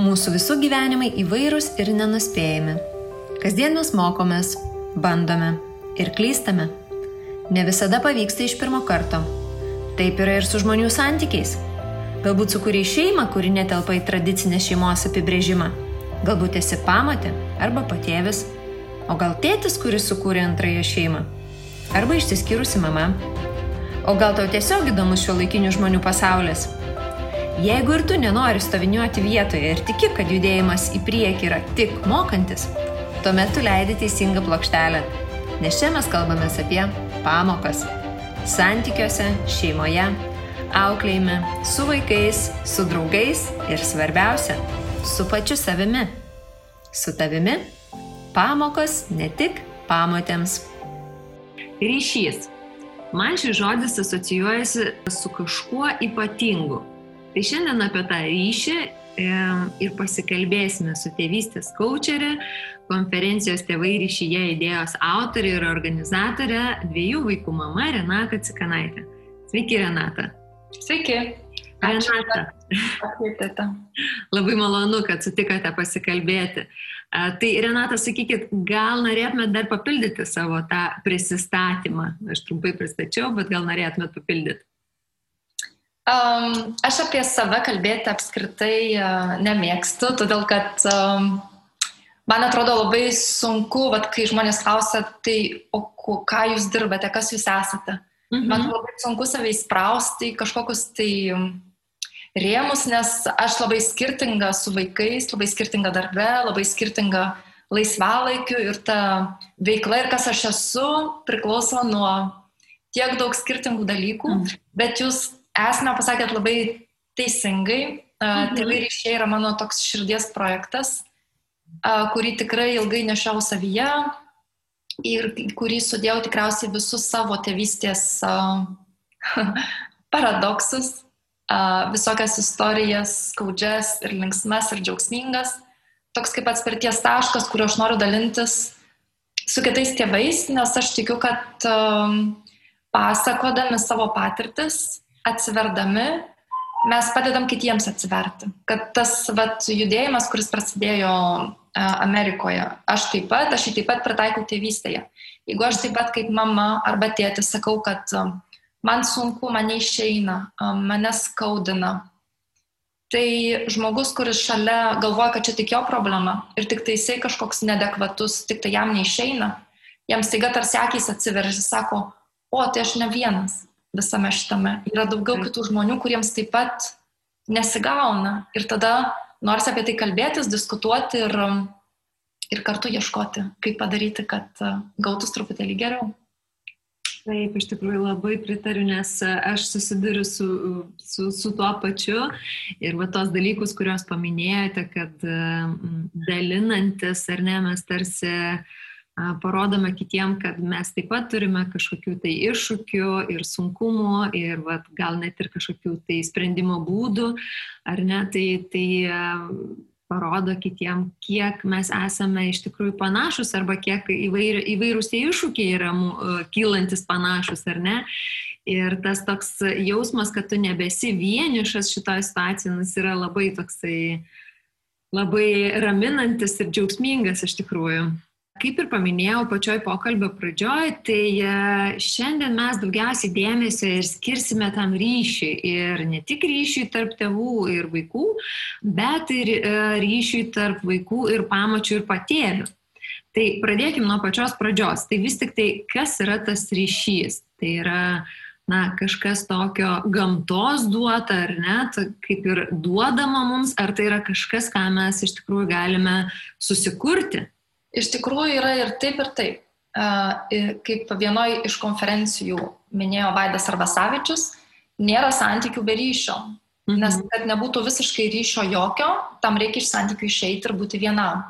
Mūsų visų gyvenimai įvairūs ir nenuspėjami. Kasdien mes mokomės, bandome ir klystame. Ne visada pavyksta iš pirmo karto. Taip yra ir su žmonių santykiais. Galbūt sukūrė šeimą, kuri netelpa į tradicinę šeimos apibrėžimą. Galbūt esi pamatė arba patėvis. O gal tėtis, kuris sukūrė antrąją šeimą. Arba išsiskyrusi mama. O gal tau tiesiog įdomus šio laikinių žmonių pasaulis. Jeigu ir tu nenori stoviniuoti vietoje ir tiki, kad judėjimas į priekį yra tik mokantis, tuomet tu leidi teisingą plokštelę. Nes čia mes kalbame apie pamokas. Santykiuose, šeimoje, auklėjime, su vaikais, su draugais ir svarbiausia - su pačiu savimi. Su tavimi pamokos ne tik pamotėms. Ryšys. Man šis žodis asocijuojasi su kažkuo ypatingu. Tai šiandien apie tą ryšį ir pasikalbėsime su tėvystės kočerė, konferencijos tėvai ryšyje idėjos autorė ir organizatorė, dviejų vaikų mama Renata Cikanaitė. Sveiki, Renata. Sveiki. Renata. Ačiū. Labai malonu, kad sutikote pasikalbėti. Tai Renata, sakykit, gal norėtumėt dar papildyti savo tą prisistatymą? Aš trumpai pristačiau, bet gal norėtumėt papildyti? Um, aš apie save kalbėti apskritai uh, nemėgstu, todėl kad um, man atrodo labai sunku, vat, kai žmonės klausia, tai o ką jūs dirbate, kas jūs esate. Mhm. Man labai sunku save įsprausti į kažkokius tai rėmus, nes aš labai skirtinga su vaikais, labai skirtinga darbe, labai skirtinga laisvalaikiu ir ta veikla ir kas aš esu priklauso nuo tiek daug skirtingų dalykų, mhm. bet jūs esmę pasakėt labai teisingai. Mhm. Tėvai ryšiai yra mano toks širdies projektas, kurį tikrai ilgai nešiau savyje ir kurį sudėjau tikriausiai visus savo tėvystės paradoksus, visokias istorijas, skaudžias ir linksmas ir džiaugsmingas. Toks kaip atspirties taškas, kuriuo aš noriu dalintis su kitais tėvais, nes aš tikiu, kad pasakodami savo patirtis atsiverdami mes padedam kitiems atsiverti. Kad tas vat, judėjimas, kuris prasidėjo Amerikoje, aš taip pat, aš jį taip pat pritaikau tėvystėje. Jeigu aš taip pat kaip mama arba tėtis sakau, kad man sunku, man neišeina, mane skaudina, tai žmogus, kuris šalia galvoja, kad čia tik jo problema ir tik tai jisai kažkoks nedekvatus, tik tai jam neišeina, jam staiga tarsi akys atsiveržia, sako, o tai aš ne vienas, visame šitame. Yra daugiau kitų žmonių, kuriems taip pat nesigauna. Ir tada nors apie tai kalbėtis, diskutuoti ir, ir kartu ieškoti, kaip padaryti, kad gautus truputėlį geriau. Taip, iš tikrųjų labai pritariu, nes aš susiduriu su, su, su tuo pačiu ir va tos dalykus, kuriuos paminėjote, kad dalinantis ar ne, mes tarsi uh, parodome kitiem, kad mes taip pat turime kažkokių tai iššūkių ir sunkumų ir vat, gal net ir kažkokių tai sprendimo būdų, ar ne, tai, tai parodo kitiem, kiek mes esame iš tikrųjų panašus arba kiek įvair, įvairūs tie iššūkiai yra kylantis panašus, ar ne. Ir tas toks jausmas, kad tu nebesi vienišas šitoje situacijoje, jis yra labai toksai, labai raminantis ir džiaugsmingas iš tikrųjų. Kaip ir paminėjau pačioj pokalbio pradžioj, tai e, šiandien mes daugiausiai dėmesio ir skirsime tam ryšiui. Ir ne tik ryšiui tarp tėvų ir vaikų, bet ir e, ryšiui tarp vaikų ir pamačių ir patėlių. Tai pradėkime nuo pačios pradžios. Tai vis tik tai, kas yra tas ryšys? Tai yra na, kažkas tokio gamtos duota ar ne, kaip ir duodama mums, ar tai yra kažkas, ką mes iš tikrųjų galime susikurti Iš tikrųjų yra ir taip, ir taip. Kaip vienoj iš konferencijų minėjo Vaidas Arvasavičius, nėra santykių be ryšio. Mhm. Nes kad nebūtų visiškai ryšio jokio, tam reikia iš santykių išeiti ir būti vienam.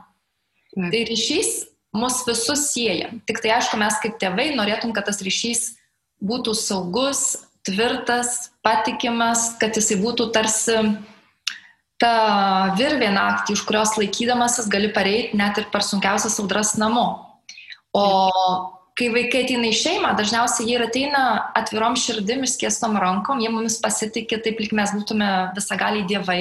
Tai ryšys mus visus sieja. Tik tai aišku, mes kaip tėvai norėtum, kad tas ryšys būtų saugus, tvirtas, patikimas, kad jisai būtų tarsi ta virvė naktį, už kurios laikydamasis gali pareiti net ir per sunkiausias audras namo. O kai vaikai ateina į šeimą, dažniausiai jie ir ateina atvirom širdim, išskiestom rankom, jie mumis pasitikė taip, lyg mes būtume visagaliai dievai.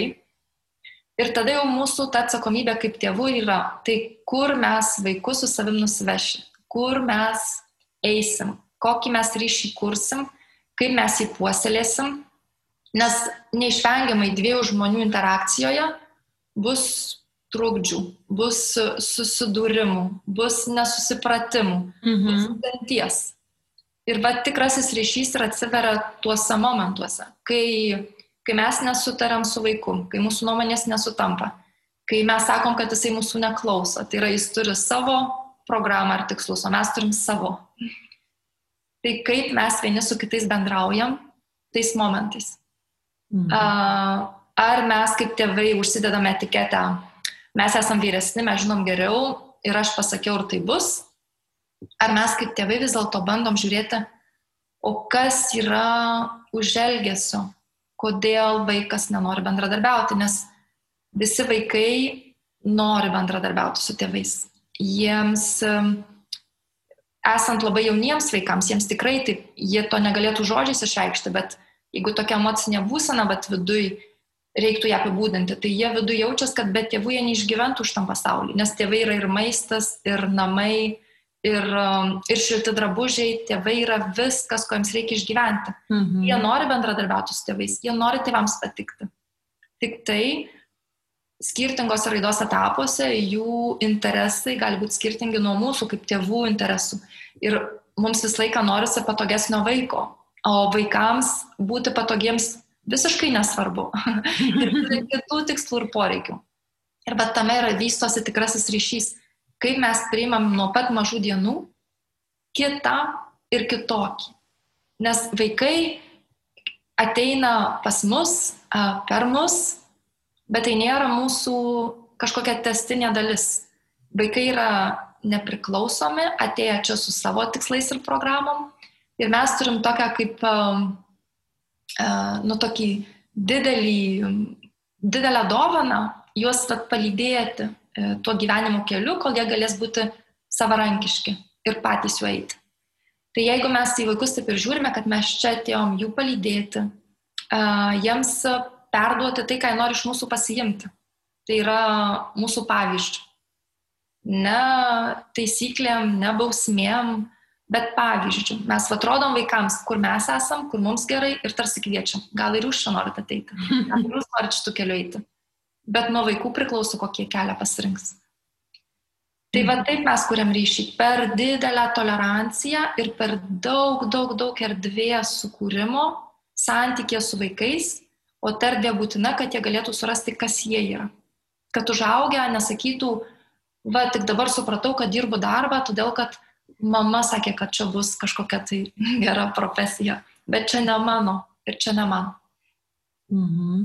Ir tada jau mūsų ta atsakomybė kaip tėvų yra, tai kur mes vaikus su savim nusivešim, kur mes eisim, kokį mes ryšį kursim, kaip mes jį puoselėsim, nes neišvengiamai dviejų žmonių interakcijoje bus trukdžių, bus susidūrimų, bus nesusipratimų, mhm. bus danties. Ir va tikrasis ryšys ir atsiveria tuose momentuose, kai kai mes nesutariam su vaiku, kai mūsų nuomonės nesutampa, kai mes sakom, kad jisai mūsų neklauso, tai yra jis turi savo programą ar tikslus, o mes turim savo. Tai kaip mes vieni su kitais bendraujam tais momentais. Mhm. Ar mes kaip tėvai užsidedame etiketę, mes esam vyresni, mes žinom geriau ir aš pasakiau, ir tai bus, ar mes kaip tėvai vis dėlto bandom žiūrėti, o kas yra už elgesio, kodėl vaikas nenori bendradarbiauti, nes visi vaikai nori bendradarbiauti su tėvais. Jiems, esant labai jauniems vaikams, jiems tikrai taip, jie to negalėtų žodžiais išreikšti, bet jeigu tokia emocinė būsena, bet viduj reiktų ją apibūdinti, tai jie viduj jaučiasi, kad be tėvų jie neišgyventų už tam pasaulį, nes tėvai yra ir maistas, ir namai, ir, um, ir šilti drabužiai, tėvai yra viskas, ko jiems reikia išgyventi. Mhm. Jie nori bendradarbiauti su tėvais, jie nori tėvams patikti. Tik tai skirtingose raidos etapuose jų interesai gali būti skirtingi nuo mūsų kaip tėvų interesų. Ir mums visą laiką norisi patogesnio vaiko, o vaikams būti patogiems visiškai nesvarbu. ir turi kitų tikslų ir poreikių. Ir bet tame yra vystosi tikrasis ryšys kaip mes priimam nuo pat mažų dienų kitą ir kitokį. Nes vaikai ateina pas mus, per mus, bet tai nėra mūsų kažkokia testinė dalis. Vaikai yra nepriklausomi, atėję čia su savo tikslais ir programom. Ir mes turim tokią kaip, nu, tokį didelį, didelę dovaną juos palydėti E, tuo gyvenimo keliu, kol jie galės būti savarankiški ir patys juo eiti. Tai jeigu mes į vaikus taip ir žiūrime, kad mes čia atėjom jų palydėti, jiems perduoti tai, ką jie nori iš mūsų pasiimti. Tai yra mūsų pavyzdžių. Ne taisyklėm, ne bausmėm, bet pavyzdžių. Mes atrodom vaikams, kur mes esam, kur mums gerai ir tarsi kviečiam. Gal ir jūs čia norite ateiti, gal ir jūs norite šitų kelių eiti bet nuo vaikų priklauso, kokie kelią pasirinks. Tai va taip mes kuriam ryšį per didelę toleranciją ir per daug, daug, daug erdvės sukūrimo santykė su vaikais, o ta erdvė būtina, kad jie galėtų surasti, kas jie yra. Kad užaugę nesakytų, va tik dabar supratau, kad dirbu darbą, todėl kad mama sakė, kad čia bus kažkokia tai gera profesija, bet čia ne mano ir čia ne man. Mhm.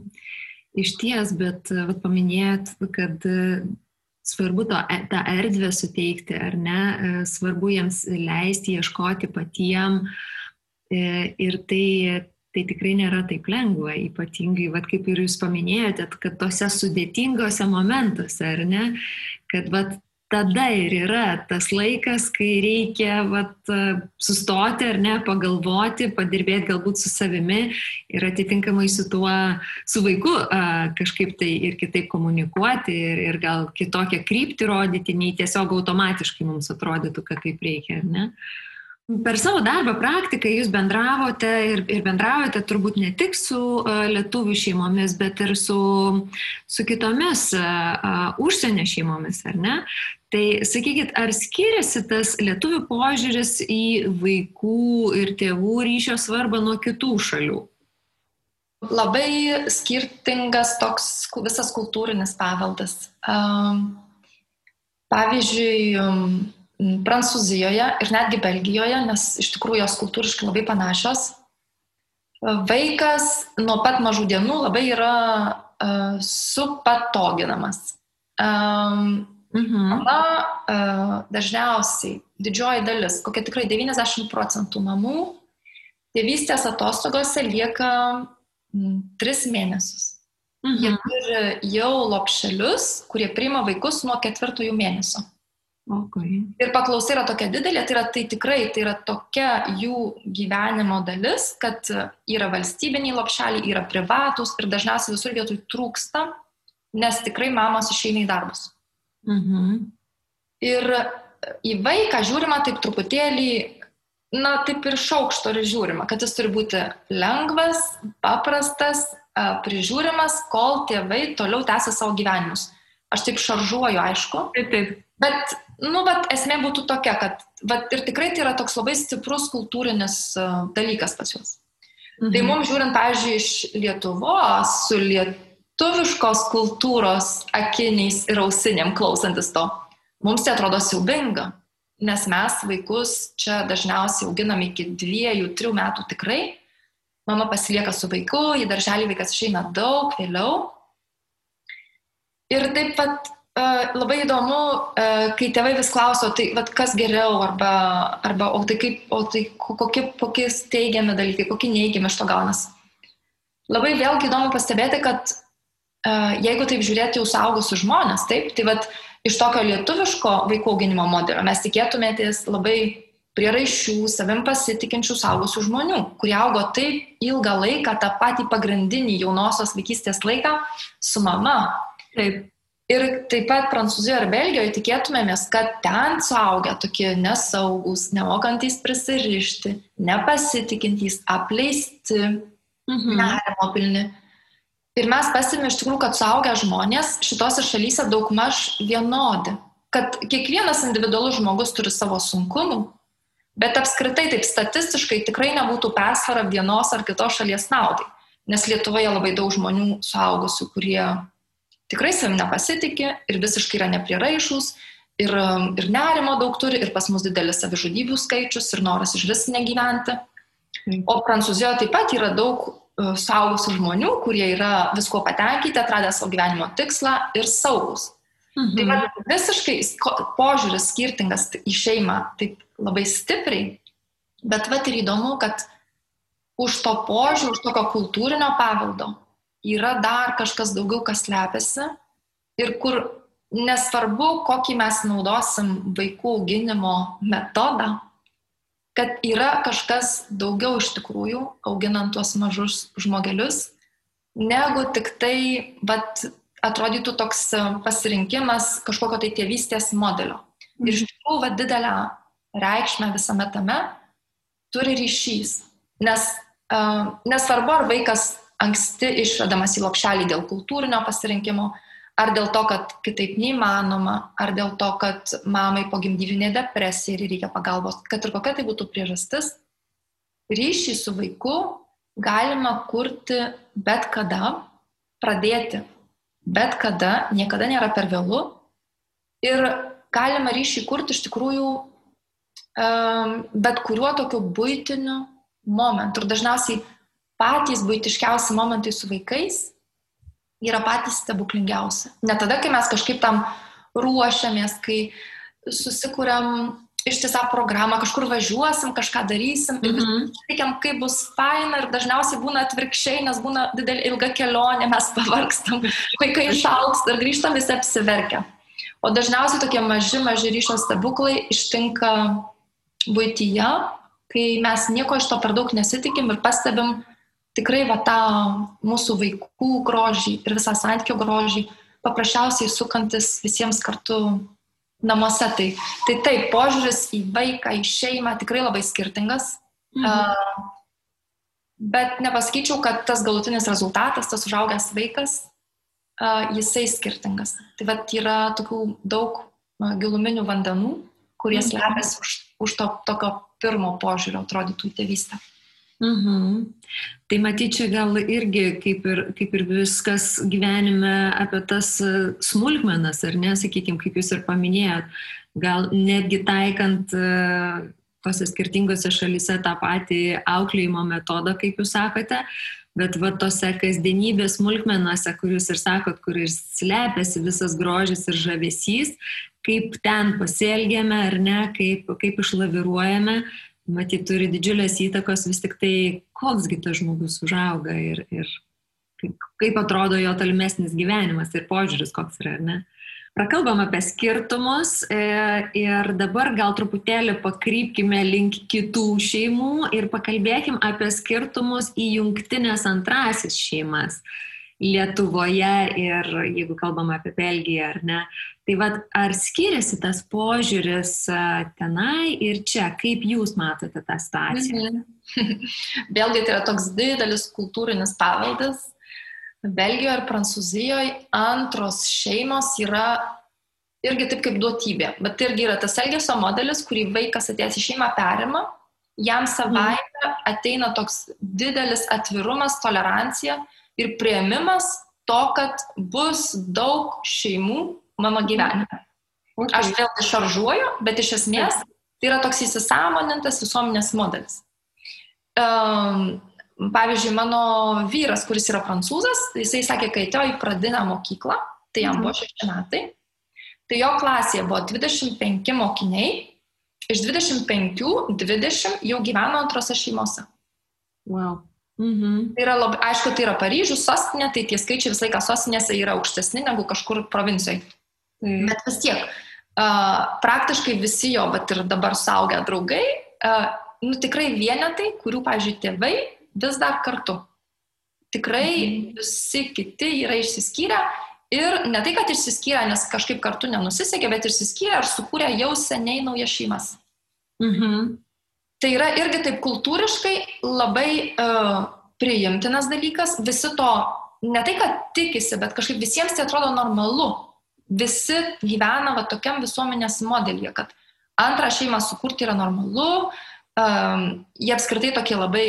Iš ties, bet vat, paminėjot, kad e, svarbu to, e, tą erdvę suteikti, ar ne, e, svarbu jiems leisti ieškoti patiem ir tai, tai tikrai nėra taip lengva, ypatingai, vat, kaip ir jūs paminėjote, kad tose sudėtingose momentuose, ar ne, kad vat, tada ir yra tas laikas, kai reikia vat, sustoti ar ne, pagalvoti, padirbėti galbūt su savimi ir atitinkamai su tuo, su vaiku kažkaip tai ir kitaip komunikuoti ir, ir gal kitokią kryptį rodyti, nei tiesiog automatiškai mums atrodytų, kad taip reikia, ar ne? Per savo darbą praktiką jūs bendravote ir, ir bendravote turbūt ne tik su uh, lietuvių šeimomis, bet ir su, su kitomis uh, užsienio šeimomis, ar ne? Tai sakykit, ar skiriasi tas lietuvių požiūris į vaikų ir tėvų ryšio svarbą nuo kitų šalių? Labai skirtingas toks visas kultūrinis paveldas. Um, pavyzdžiui, Prancūzijoje ir netgi Belgijoje, nes iš tikrųjų jos kultūriškai labai panašios, vaikas nuo pat mažų dienų labai yra uh, supatoginamas. Um, mhm. Mama uh, dažniausiai, didžioji dalis, kokia tikrai 90 procentų mamų, tėvystės atostogose lieka m, 3 mėnesius. Mhm. Jie turi jau lopšelius, kurie priima vaikus nuo ketvirtojų mėnesio. Okay. Ir paklausa yra tokia didelė, tai yra tai tikrai, tai yra tokia jų gyvenimo dalis, kad yra valstybiniai lopšeliai, yra privatus ir dažniausiai visur vietoj trūksta nes tikrai mamos išeina į darbus. Mhm. Ir į vaiką žiūrima taip truputėlį, na, taip ir šaukšto ir žiūrima, kad jis turi būti lengvas, paprastas, prižiūrimas, kol tėvai toliau tęsia savo gyvenimus. Aš taip šaržuoju, aišku. Taip, taip. Bet, nu, bet esmė būtų tokia, kad vat, ir tikrai tai yra toks labai stiprus kultūrinis uh, dalykas pas juos. Tai mhm. Tai mums žiūrint, pavyzdžiui, iš Lietuvos, su lietuviškos kultūros akiniais ir ausinėm klausantis to, mums tai atrodo siaubinga. Nes mes vaikus čia dažniausiai auginam iki dviejų, trijų metų tikrai. Mama pasilieka su vaiku, į darželį vaikas išeina daug vėliau. Ir taip pat labai įdomu, kai tėvai vis klauso, tai vat, kas geriau, arba, arba o tai, kaip, o tai kokie, kokie teigiami dalykai, kokie neigiami iš to gaunas. Labai vėlgi įdomu pastebėti, kad jeigu taip žiūrėti jau saugusius žmonės, taip, tai vat, iš tokio lietuviško vaikų auginimo modelio mes tikėtumėtės labai prieraišių, savim pasitikinčių saugusių žmonių, kurie augo taip ilgą laiką, tą patį pagrindinį jaunosios vaikystės laiką su mama. Taip. Ir taip pat Prancūzijoje ar Belgijoje tikėtumėmės, kad ten suaugę tokie nesaugus, nemokantys prisirišti, nepasitikintys, apleisti, mhm. nerimo pilni. Ir mes pasimė iš tikrųjų, kad suaugę žmonės šitose šalyse daugmaž vienodi. Kad kiekvienas individualus žmogus turi savo sunkumų, bet apskritai taip statistiškai tikrai nebūtų persvara vienos ar kitos šalies naudai. Nes Lietuvoje labai daug žmonių suaugusių, kurie tikrai savim nepasitikė ir visiškai yra neprieraišus ir, ir nerimo daug turi ir pas mus didelis savižudybių skaičius ir noras iš vis negyventi. Mm. O Prancūzijoje taip pat yra daug uh, saugusių žmonių, kurie yra visko patenkinti, atradę savo gyvenimo tikslą ir saugus. Mhm. Tai va, visiškai požiūris skirtingas į šeimą, taip labai stipriai, bet va ir įdomu, kad už to požiūrį, už tokio kultūrinio paveldo yra dar kažkas daugiau, kas slepiasi ir kur nesvarbu, kokį mes naudosim vaikų auginimo metodą, kad yra kažkas daugiau iš tikrųjų auginant tuos mažus žmogelius, negu tik tai, bet atrodytų toks pasirinkimas kažkokio tai tėvystės modelio. Ir iš tikrųjų, vad didelę reikšmę visame tame turi ryšys. Nes uh, nesvarbu, ar vaikas anksti išvedamas į lopšelį dėl kultūrinio pasirinkimo, ar dėl to, kad kitaip neįmanoma, ar dėl to, kad mamai pogimdyvinė depresija ir reikia pagalbos, kad ir kokia tai būtų priežastis, ryšį su vaiku galima kurti bet kada, pradėti bet kada, niekada nėra per vėlų ir galima ryšį kurti iš tikrųjų bet kuriuo tokiu būtiniu momentu. Ir dažniausiai patys būtiškiausi momentai su vaikais yra patys stebuklingiausi. Ne tada, kai mes kažkaip tam ruošiamės, kai susikūrėm ištisą programą, kažkur važiuosim, kažką darysim ir mm -hmm. teikiam, kaip bus faina ir dažniausiai būna atvirkščiai, nes būna didelė ilga kelionė, mes pavargstam, vaikai išauks ir grįžtam visi apsiverkę. O dažniausiai tokie maži, maži ryšio stebuklai ištinka būtyje, kai mes nieko iš to per daug nesitikim ir pastebim, tikrai va tą mūsų vaikų grožį ir visą santykių grožį paprasčiausiai sukantis visiems kartu namuose. Tai, tai taip, požiūris į vaiką, į šeimą tikrai labai skirtingas. Mhm. Bet nepasakyčiau, kad tas galutinis rezultatas, tas užaugęs vaikas, jisai skirtingas. Tai va yra tokių daug giluminių vandenų, kurie mhm. slepiasi už, už to tokio pirmo požiūrio atrodytų į tėvystę. Mhm. Tai matyčiau gal irgi kaip ir, kaip ir viskas gyvenime apie tas e, smulkmenas, ar ne, sakykime, kaip jūs ir paminėjot, gal netgi taikant e, tose skirtingose šalise tą patį auklėjimo metodą, kaip jūs sakote, bet va tose kasdienybės smulkmenuose, kur jūs ir sakot, kur ir slepiasi visas grožis ir žavesys, kaip ten pasielgėme ar ne, kaip, kaip išlaviruojame, matyt, turi didžiulės įtakos vis tik tai, koksgi tas žmogus užauga ir, ir kaip, kaip atrodo jo tolimesnis gyvenimas ir požiūris, koks yra, ar ne. Prakalbam apie skirtumus e, ir dabar gal truputėlį pakrypkime link kitų šeimų ir pakalbėkim apie skirtumus į jungtinės antrasis šeimas. Lietuvoje ir jeigu kalbame apie Belgiją ar ne. Tai vad, ar skiriasi tas požiūris tenai ir čia, kaip jūs matote tą situaciją? Mhm. Vėlgi tai yra toks didelis kultūrinis paveldas. Belgijoje ir Prancūzijoje antros šeimos yra irgi taip kaip duotybė, bet irgi yra tas elgesio modelis, kurį vaikas atėjęs į šeimą perima, jam savaime ateina toks didelis atvirumas, tolerancija ir prieimimas to, kad bus daug šeimų mano gyvenime. Okay. Aš vėl šaržuoju, bet iš esmės tai yra toks įsisamonintas visuomenės modelis. Um, pavyzdžiui, mano vyras, kuris yra prancūzas, jisai sakė, kai atėjo į pradinę mokyklą, tai jam buvo mhm. šeši metai, tai jo klasėje buvo 25 mokiniai, iš 25 20 jau gyveno antrose šeimose. Wow. Mhm. Tai yra labai, aišku, tai yra Paryžius, sostinė, tai tie skaičiai visą laiką sostinėse yra aukštesni negu kažkur provincijoje. Mhm. Bet vis tiek, uh, praktiškai visi jo, bet ir dabar saugia draugai, uh, nu tikrai vienetai, kurių, pavyzdžiui, tėvai vis dar kartu. Tikrai mhm. visi kiti yra išsiskyrę ir ne tai, kad išsiskyrę, nes kažkaip kartu nenusisekė, bet išsiskyrę ir sukūrė jau seniai naujas šeimas. Mhm. Tai yra irgi taip kultūriškai labai uh, priimtinas dalykas, visi to ne tai, kad tikisi, bet kažkaip visiems tai atrodo normalu. Visi gyvena va tokiam visuomenės modelyje, kad antrą šeimą sukurti yra normalu, um, jie apskritai tokie labai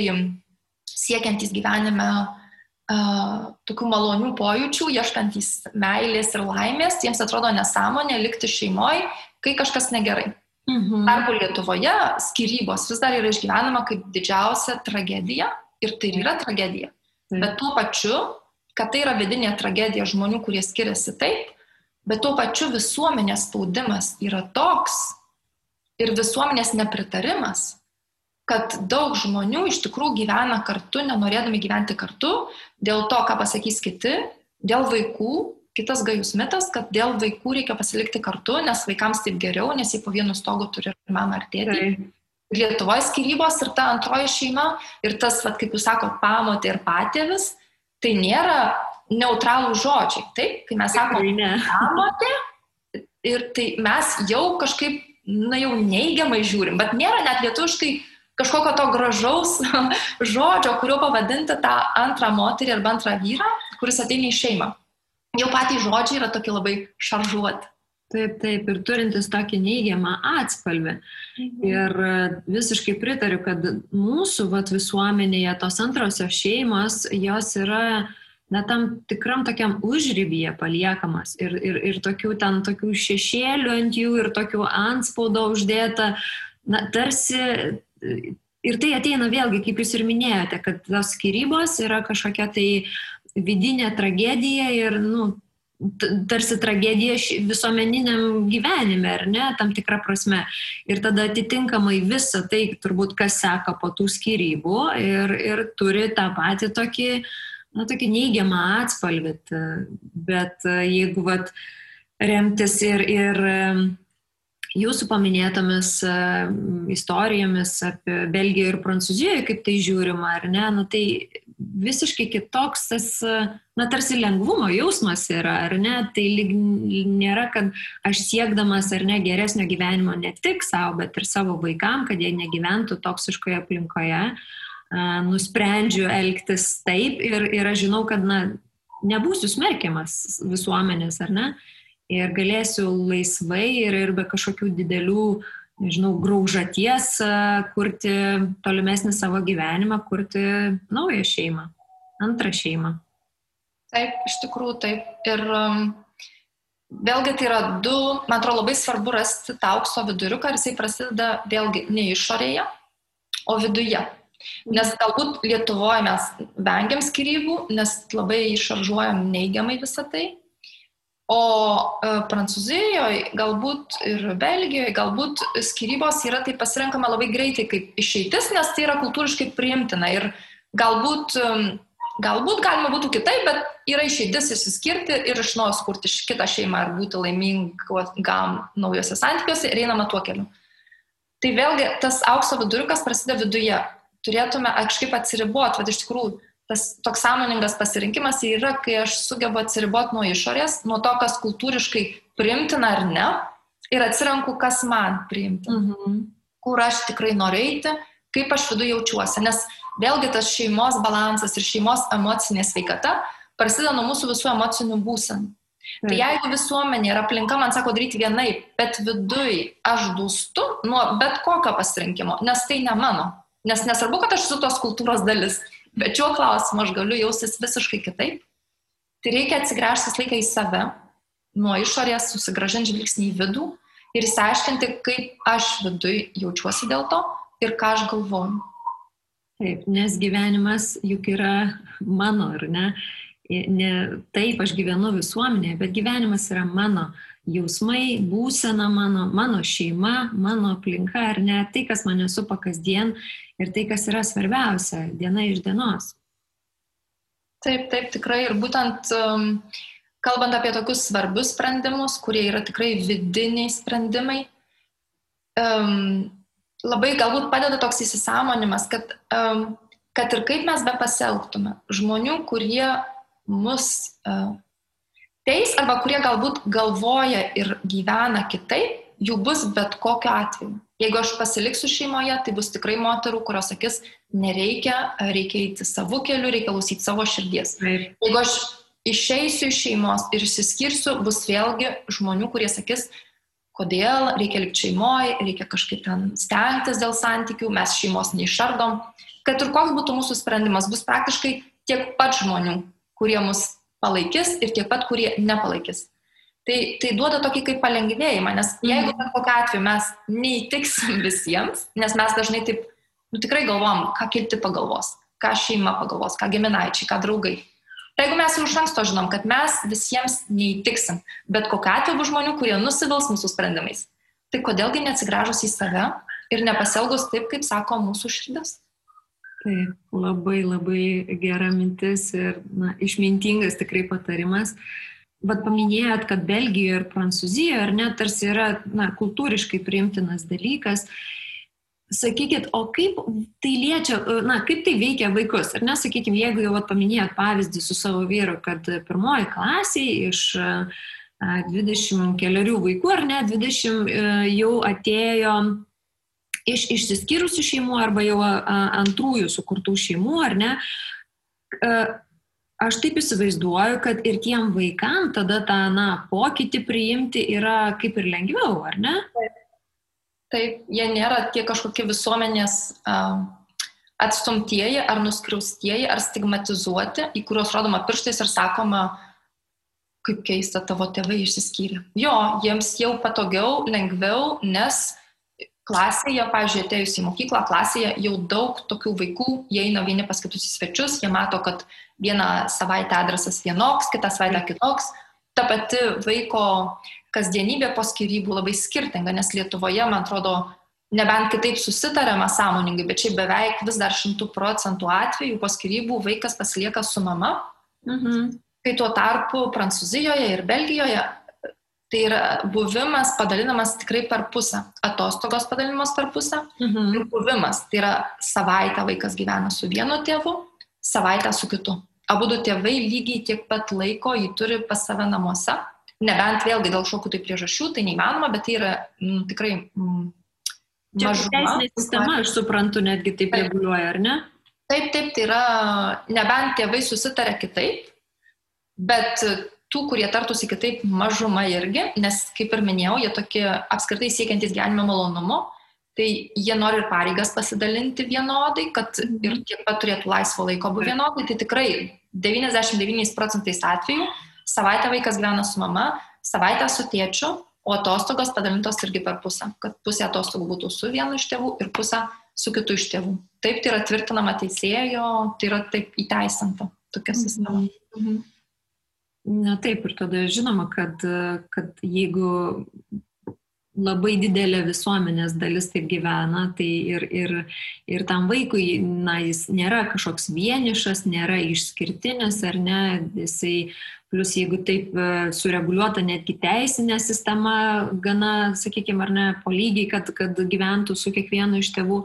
siekiantys gyvenime uh, tokių malonių pojūčių, ieškantys meilės ir laimės, jiems atrodo nesąmonė likti šeimoje, kai kažkas negerai. Mhm. Tarpu Lietuvoje skirybos vis dar yra išgyvenama kaip didžiausia tragedija ir tai yra tragedija. Mhm. Bet tuo pačiu, kad tai yra vidinė tragedija žmonių, kurie skiriasi taip, bet tuo pačiu visuomenės spaudimas yra toks ir visuomenės nepritarimas, kad daug žmonių iš tikrųjų gyvena kartu, nenorėdami gyventi kartu, dėl to, ką pasakys kiti, dėl vaikų, Kitas gajus mitas, kad dėl vaikų reikia pasilikti kartu, nes vaikams taip geriau, nes jie po vienu stogu turi ir mamą ar tėtį. Tai. Lietuvoje skirybos ir ta antroji šeima ir tas, vat, kaip jūs sakote, pamotė ir patėvis, tai nėra neutralų žodžiai. Taip, kai mes sakome pamotė, ir tai mes jau kažkaip, na jau neigiamai žiūrim, bet nėra net lietuviškai kažkokio to gražaus žodžio, kuriuo pavadinti tą antrą moterį arba antrą vyrą, kuris ateina į šeimą jau patys žodžiai yra tokie labai šaržuoti. Taip, taip, ir turintis tokį neigiamą atspalvį. Mhm. Ir e, visiškai pritariu, kad mūsų vat, visuomenėje tos antrosios šeimos, jos yra na, tam tikram tokiam užrybyje paliekamas. Ir, ir, ir tokių ten tokių šešėlių ant jų, ir tokių antspaudo uždėta, na, tarsi. Ir tai ateina vėlgi, kaip jūs ir minėjote, kad tos skirybos yra kažkokia tai uh, vidinė tragedija ir, nu, tarsi tragedija visuomeniniam gyvenime, ar ne, tam tikrą prasme. Ir tada atitinkamai visą tai, turbūt, kas seka po tų skirybų ir, ir turi tą patį tokį, na, tokį neigiamą atspalvį. Bet jeigu, vat, remtis ir, ir jūsų paminėtomis istorijomis apie Belgiją ir Prancūziją, kaip tai žiūrima, ar ne, nu, tai visiškai kitoks tas, na, tarsi lengvumo jausmas yra, ar ne? Tai lyg nėra, kad aš siekdamas ar ne geresnio gyvenimo ne tik savo, bet ir savo vaikam, kad jie negyventų toksiškoje aplinkoje, nusprendžiu elgtis taip ir, ir aš žinau, kad, na, nebūsiu smerkiamas visuomenės, ar ne? Ir galėsiu laisvai ir, ir be kažkokių didelių nežinau, graužaties, kurti tolimesnį savo gyvenimą, kurti naują šeimą, antrą šeimą. Taip, iš tikrųjų taip. Ir um, vėlgi tai yra du, man atrodo, labai svarbu rasti tą aukso viduriuką ir jisai prasideda vėlgi ne išorėje, o viduje. Nes galbūt Lietuvoje mes vengiam skirybų, nes labai išaržuojam neigiamai visą tai, O e, Prancūzijoje, galbūt ir Belgijoje, galbūt skirybos yra taip pasirenkama labai greitai kaip išeitis, nes tai yra kultūriškai priimtina. Ir galbūt, galbūt galima būtų kitaip, bet yra išeitis įsiskirti ir iš naujo skurti kitą šeimą ir būti laimingam naujose santykiuose ir einama tuo keliu. Tai vėlgi tas aukso viduriukas prasideda viduje. Turėtume kažkaip atsiriboti, bet iš tikrųjų tas toks sąmoningas pasirinkimas yra, kai aš sugebu atsiriboti nuo išorės, nuo to, kas kultūriškai primtina ar ne, ir atsiranku, kas man priimtina. Mhm. Kur aš tikrai noriu eiti, kaip aš viduje jaučiuosi. Nes vėlgi tas šeimos balansas ir šeimos emocinė sveikata prasideda nuo mūsų visų emocinių būsenų. Tai jeigu visuomenė ir aplinka man sako daryti vienaip, bet viduj aš dūstu nuo bet kokio pasirinkimo, nes tai ne mano. Nes nesvarbu, kad aš esu tos kultūros dalis, bet šiuo klausimu aš galiu jaustis visiškai kitaip. Tai reikia atsigręžti visą laiką į save, nuo išorės susigražinti žvilgsnį į vidų ir įsiaiškinti, kaip aš viduj jaučiuosi dėl to ir ką aš galvoju. Taip, nes gyvenimas juk yra mano, ar ne? ne taip, aš gyvenu visuomenėje, bet gyvenimas yra mano jausmai, būsena mano, mano šeima, mano aplinka, ar ne, tai, kas mane supa kasdien ir tai, kas yra svarbiausia diena iš dienos. Taip, taip, tikrai. Ir būtent um, kalbant apie tokius svarbius sprendimus, kurie yra tikrai vidiniai sprendimai, um, labai galbūt padeda toks įsisamonimas, kad, um, kad ir kaip mes be pasielgtume, žmonių, kurie mus uh, teis arba kurie galbūt galvoja ir gyvena kitaip, jų bus bet kokiu atveju. Jeigu aš pasiliksiu šeimoje, tai bus tikrai moterų, kurios sakys, nereikia, reikia eiti savo keliu, reikia klausyti savo širdies. Taip. Jeigu aš išeisiu iš šeimos ir išsiskirsiu, bus vėlgi žmonių, kurie sakys, kodėl reikia likti šeimoje, reikia kažkaip ten stengtis dėl santykių, mes šeimos neišardom. Kad ir koks būtų mūsų sprendimas, bus praktiškai tiek pat žmonių, kurie mus palaikys ir tiek pat, kurie nepalaikys. Tai, tai duoda tokį kaip palengvėjimą, nes mhm. jeigu bet kokiu atveju mes neįtiksim visiems, nes mes dažnai taip, nu tikrai galvom, ką kilti pagalvos, ką šeima pagalvos, ką giminaičiai, ką draugai. Tai jeigu mes jau iš anksto žinom, kad mes visiems neįtiksim, bet kokiu atveju bus žmonių, kurie nusivils mūsų sprendimais, tai kodėlgi neatsigražus į save ir nepasielgus taip, kaip sako mūsų širdis. Taip, labai labai gera mintis ir na, išmintingas tikrai patarimas. Vat paminėjot, kad Belgijoje ir Prancūzijoje, ar net tarsi yra na, kultūriškai priimtinas dalykas. Sakykit, o kaip tai liečia, na, kaip tai veikia vaikus? Ar nesakykime, jeigu jau paminėjot pavyzdį su savo vyru, kad pirmoji klasiai iš 20 keliarių vaikų, ar ne, 20 e, jau atėjo iš išsiskyrusių šeimų arba jau antrųjų sukurtų šeimų, ar ne? Aš taip įsivaizduoju, kad ir tiem vaikam tada tą, na, pokytį priimti yra kaip ir lengviau, ar ne? Taip. Taip, jie nėra tie kažkokie visuomenės uh, atstumtieji ar nuskriaustieji ar stigmatizuoti, į kuriuos rodoma pirštais ir sakoma, kaip keista tavo tėvai išsiskyrė. Jo, jiems jau patogiau, lengviau, nes klasėje, pavyzdžiui, atėjus į mokyklą, klasėje jau daug tokių vaikų, jie eina vieni pas kitus į svečius, jie mato, kad vieną savaitę adresas vienoks, kitą savaitę kitoks. Ta pati vaiko kasdienybė po skirybų labai skirtinga, nes Lietuvoje, man atrodo, nebent kitaip susitariama sąmoningai, bet šiaip beveik vis dar šimtų procentų atvejų po skirybų vaikas pasilieka su mama. Mhm. Kai tuo tarpu Prancūzijoje ir Belgijoje tai yra buvimas padalinamas tikrai per pusę. Atostogos padalinimas per pusę mhm. ir buvimas. Tai yra savaitę vaikas gyvena su vienu tėvu, savaitę su kitu. Abu du tėvai lygiai tiek pat laiko jį turi pas save namuose Nebent vėlgi dėl kažkokių tai priežasčių, tai neįmanoma, bet tai yra m, mm, tikrai m, Čia mažuma. Teisinė sistema, aš suprantu, netgi taip, taip reguliuoja, ar ne? Taip, taip, tai yra, nebent tėvai susitarė kitaip, bet tų, kurie tartusi kitaip, mažuma irgi, nes, kaip ir minėjau, jie tokie apskritai siekiantys gyvenimo malonumo, tai jie nori ir pareigas pasidalinti vienodai, kad mhm. ir tiek pat turėtų laisvo laiko būti vienodai, tai tikrai 99 procentais atveju Savaitę vaikas gyvena su mama, savaitę su tėčiu, o atostogos padalintos irgi per pusę, kad pusė atostogų būtų su vienu iš tėvų ir pusė su kitu iš tėvų. Taip tai yra tvirtinama teisėjo, tai yra taip įteisinta tokia mhm. sistema. Mhm. Na taip, ir tada žinoma, kad, kad jeigu labai didelė visuomenės dalis taip gyvena, tai ir, ir, ir tam vaikui, na, jis nėra kažkoks vienišas, nėra išskirtinis, ar ne, jisai Plus jeigu taip e, sureguliuota netgi teisinė sistema, gana, sakykime, ar ne, po lygiai, kad, kad gyventų su kiekvienu iš tėvų,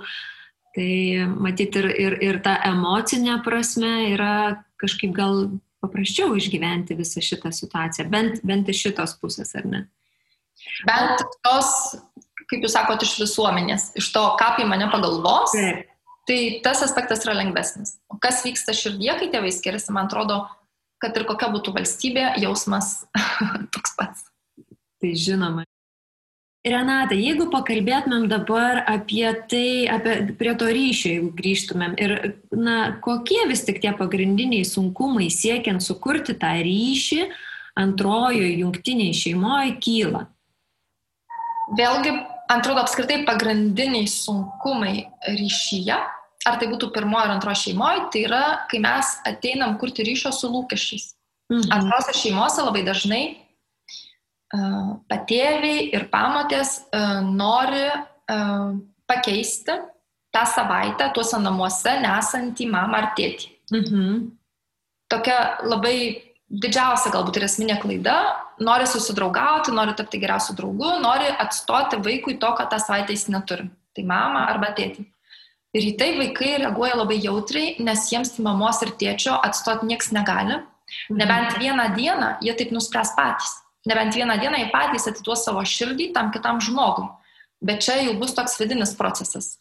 Tai matyti ir, ir, ir ta emocinė prasme yra kažkaip gal paprasčiau išgyventi visą šitą situaciją, bent, bent iš šitos pusės, ar ne? Bent tos, kaip jūs sakote, iš visuomenės, iš to, ką apie mane pagalvos, Taip. tai tas aspektas yra lengvesnis. O kas vyksta širdie, kai tėvai skiriasi, man atrodo, kad ir kokia būtų valstybė, jausmas toks pats. Tai žinoma. Renata, jeigu pakalbėtumėm dabar apie tai, apie, prie to ryšio, jeigu grįžtumėm, ir na, kokie vis tik tie pagrindiniai sunkumai siekiant sukurti tą ryšį antrojoje jungtiniai šeimoje kyla? Vėlgi, atrodo, apskritai pagrindiniai sunkumai ryšyje, ar tai būtų pirmoji ar antroji šeimoje, tai yra, kai mes ateinam kurti ryšio su lūkesčiais. Mhm. Antrose šeimose labai dažnai patėviai ir pamotės nori pakeisti tą savaitę tuose namuose nesantį mamą ar tėtį. Mhm. Tokia labai didžiausia galbūt ir esminė klaida - nori susidraugauti, nori tapti geriausiu draugu, nori atstoti vaikui to, ką tą savaitę jis neturi. Tai mama arba tėtį. Ir į tai vaikai reaguoja labai jautriai, nes jiems mamos ir tėčio atstoti nieks negali. Mhm. Nebent vieną dieną jie taip nuspręs patys nebent vieną dieną jie patys atiduos savo širdį tam kitam žmogui. Bet čia jau bus toks vidinis procesas.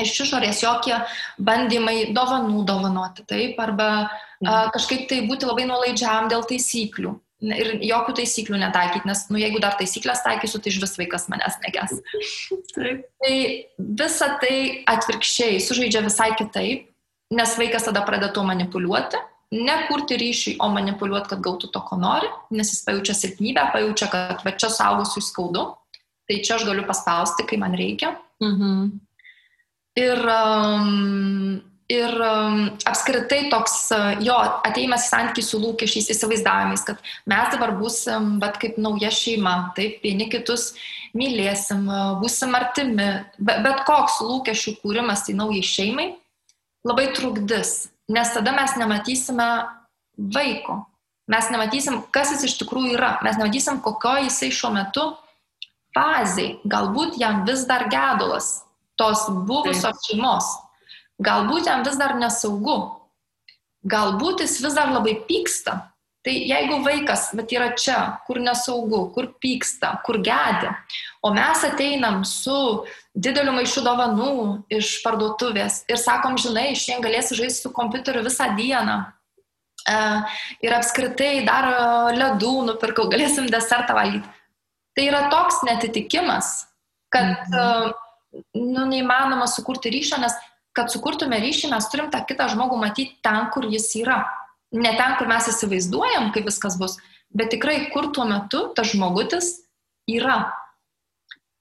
Iš išorės jokie bandymai dovanų dovanoti, taip, arba mhm. a, kažkaip tai būti labai nuolaidžiam dėl taisyklių. Ir jokių taisyklių netaikyti, nes, nu, jeigu dar taisyklės taikysiu, tai iš vis vaikas manęs neges. Taip. Tai visa tai atvirkščiai sužaidžia visai kitaip, nes vaikas tada pradeda tuo manipuliuoti nekurti ryšį, o manipuliuoti, kad gautų to, ko nori, nes jis pajaučia silpnybę, pajaučia, kad va čia saugusiu skaudu, tai čia aš galiu paspausti, kai man reikia. Mhm. Ir, um, ir um, apskritai toks jo ateimas į santykių su lūkesčiais, įsivaizdavimais, kad mes dabar būsim, bet kaip nauja šeima, taip, vieni kitus mylėsim, būsim artimi, bet, bet koks lūkesčių kūrimas į naujai šeimai labai trukdys nes tada mes nematysime vaiko. Mes nematysim, kas jis iš tikrųjų yra. Mes nematysim, kokio jisai šiuo metu fazai. Galbūt jam vis dar gedulas tos buvusios šeimos. Galbūt jam vis dar nesaugu. Galbūt jis vis dar labai pyksta. Tai jeigu vaikas, bet yra čia, kur nesaugu, kur pyksta, kur gedi, o mes ateinam su dideliu maišu dovanų iš parduotuvės ir sakom, žinai, šiandien galėsi žaisti su kompiuteriu visą dieną. E, ir apskritai dar ledų nupirkau, galėsim desertą valgyti. Tai yra toks netitikimas, kad mhm. E, nu, neįmanoma sukurti ryšio, nes kad sukurtume ryšį, mes turim tą kitą žmogų matyti ten, kur jis yra ne ten, kur mes įsivaizduojam, kaip viskas bus, bet tikrai kur tuo metu tas žmogutis yra.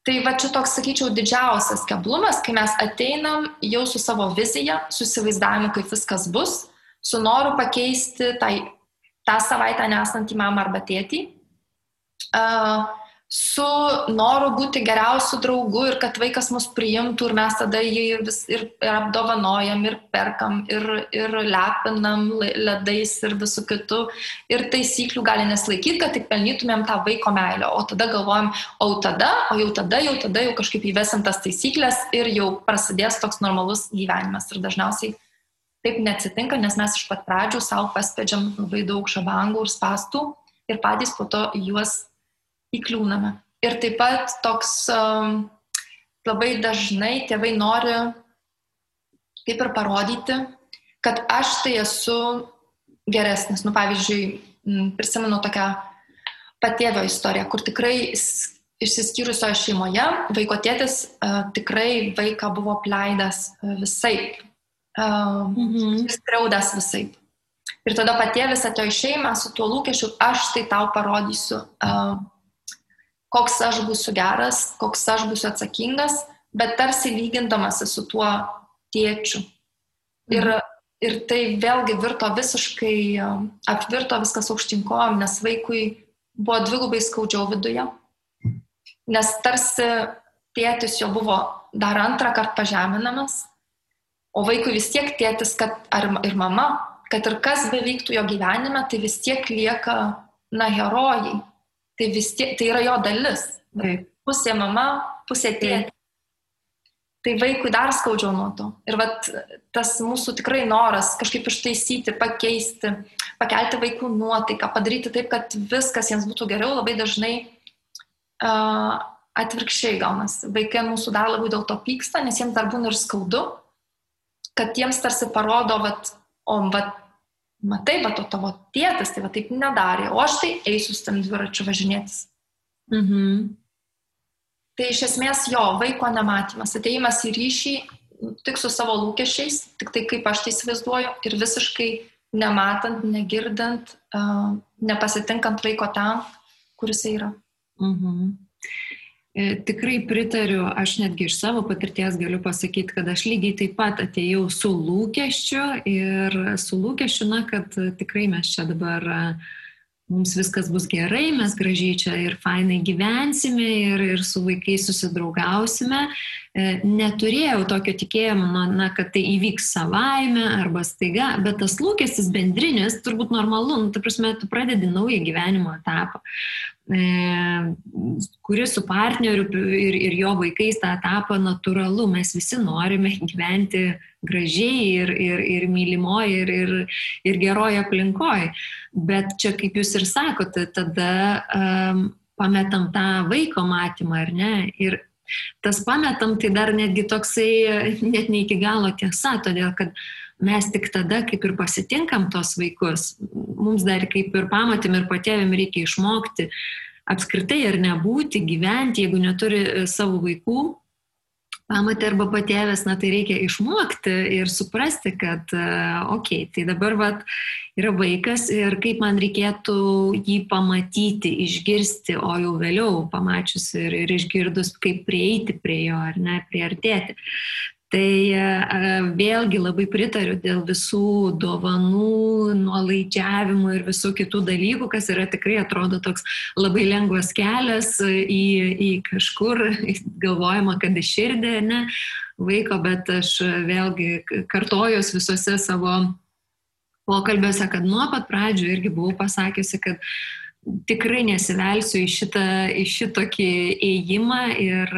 Tai va čia toks, sakyčiau, didžiausias keblumas, kai mes ateinam jau su savo vizija, su įsivaizdavimu, kaip viskas bus, su noru pakeisti tai, tą savaitę nesantį mamą arba tėtį. Uh, su noru būti geriausiu draugu ir kad vaikas mus priimtų ir mes tada jį vis ir, ir apdovanojam, ir perkam, ir, ir lepinam ledais ir visų kitų. Ir taisyklių gali neslaikyti, kad tik pelnytumėm tą vaiko meilę. O tada galvojam, o tada, o jau tada, jau tada jau kažkaip įvesim tas taisyklės ir jau prasidės toks normalus gyvenimas. Ir dažniausiai taip neatsitinka, nes mes iš pat pradžių savo paspėdžiam labai daug žabangų ir spastų ir patys po to juos įkliūname. Ir taip pat toks um, labai dažnai tėvai nori kaip ir parodyti, kad aš tai esu geresnis. Nu, pavyzdžiui, prisimenu tokią patėvio istoriją, kur tikrai išsiskyrusioje šeimoje vaiko tėtis uh, tikrai vaiką buvo pleidęs uh, visai, uh, mhm. skriaudęs visai. Ir tada patėvis atėjo į šeimą su tuo lūkesčiu, aš tai tau parodysiu, uh, koks aš būsiu geras, koks aš būsiu atsakingas, bet tarsi lygindamasi su tuo tėčiu. Ir, ir tai vėlgi virto visiškai, apvirto viskas aukštinkojom, nes vaikui buvo dvigubai skaudžiau viduje. Nes tarsi tėtis jo buvo dar antrą kartą pažeminamas, o vaikui vis tiek tėtis, kad, ar, ir mama, kad ir kas bevyktų jo gyvenime, tai vis tiek lieka, na, herojai tai vis tiek tai yra jo dalis. Taip. Pusė mama, pusė tėtė. tai vaikui dar skaudžiau nuo to. Ir vat, tas mūsų tikrai noras kažkaip ištaisyti, pakeisti, pakelti vaikų nuotaiką, padaryti taip, kad viskas jiems būtų geriau, labai dažnai uh, atvirkščiai gaunasi. Vaikai mūsų dar labiau dėl to pyksta, nes jiems dar būna ir skaudu, kad jiems tarsi parodo, vat, o, vat, matai, bet o tavo tėtas tai va taip nedarė, o aš tai eisiu su tam dviračiu važinėtis. Mhm. Tai iš esmės jo vaiko nematymas, ateimas į ryšį tik su savo lūkesčiais, tik tai kaip aš tai įsivaizduoju ir visiškai nematant, negirdant, uh, nepasitinkant vaiko tam, kuris yra. Mhm. E, tikrai pritariu, aš netgi iš savo patirties galiu pasakyti, kad aš lygiai taip pat atėjau su lūkesčiu ir su lūkesčiu, na, kad tikrai mes čia dabar uh, mums viskas bus gerai, mes gražiai čia ir fainai gyvensime ir, ir su vaikais susidraugausime. E, neturėjau tokio tikėjimo, na, na, kad tai įvyks savaime arba staiga, bet tas lūkestis bendrinis, turbūt normalu, nu, ta prasme, tu pradedi naują gyvenimo etapą, e, kuris su partneriu ir, ir jo vaikais tą etapą natūralu, mes visi norime gyventi gražiai ir, ir, ir mylimoji ir, ir, ir geroje aplinkoje. Bet čia, kaip jūs ir sakote, tada um, pametam tą vaiko matymą, ar ne? Ir tas pametam tai dar netgi toksai net ne iki galo tiesa, todėl kad mes tik tada, kaip ir pasitinkam tos vaikus, mums dar kaip ir pamatėm ir patėvim reikia išmokti apskritai ar nebūti, gyventi, jeigu neturi savo vaikų, pamatė arba patėvės, na tai reikia išmokti ir suprasti, kad, okei, okay, tai dabar vat, yra vaikas ir kaip man reikėtų jį pamatyti, išgirsti, o jau vėliau pamačius ir, ir išgirdus, kaip prieiti prie jo ar ne, priartėti. Tai vėlgi labai pritariu dėl visų dovanų, nuolaidžiavimų ir visų kitų dalykų, kas yra tikrai atrodo toks labai lengvas kelias į, į kažkur, galvojama, kad iširdė, ne, vaiko, bet aš vėlgi kartojos visose savo pokalbiuose, kad nuo pat pradžių irgi buvau pasakiusi, kad tikrai nesivelsiu į šitą, į šitokį ėjimą ir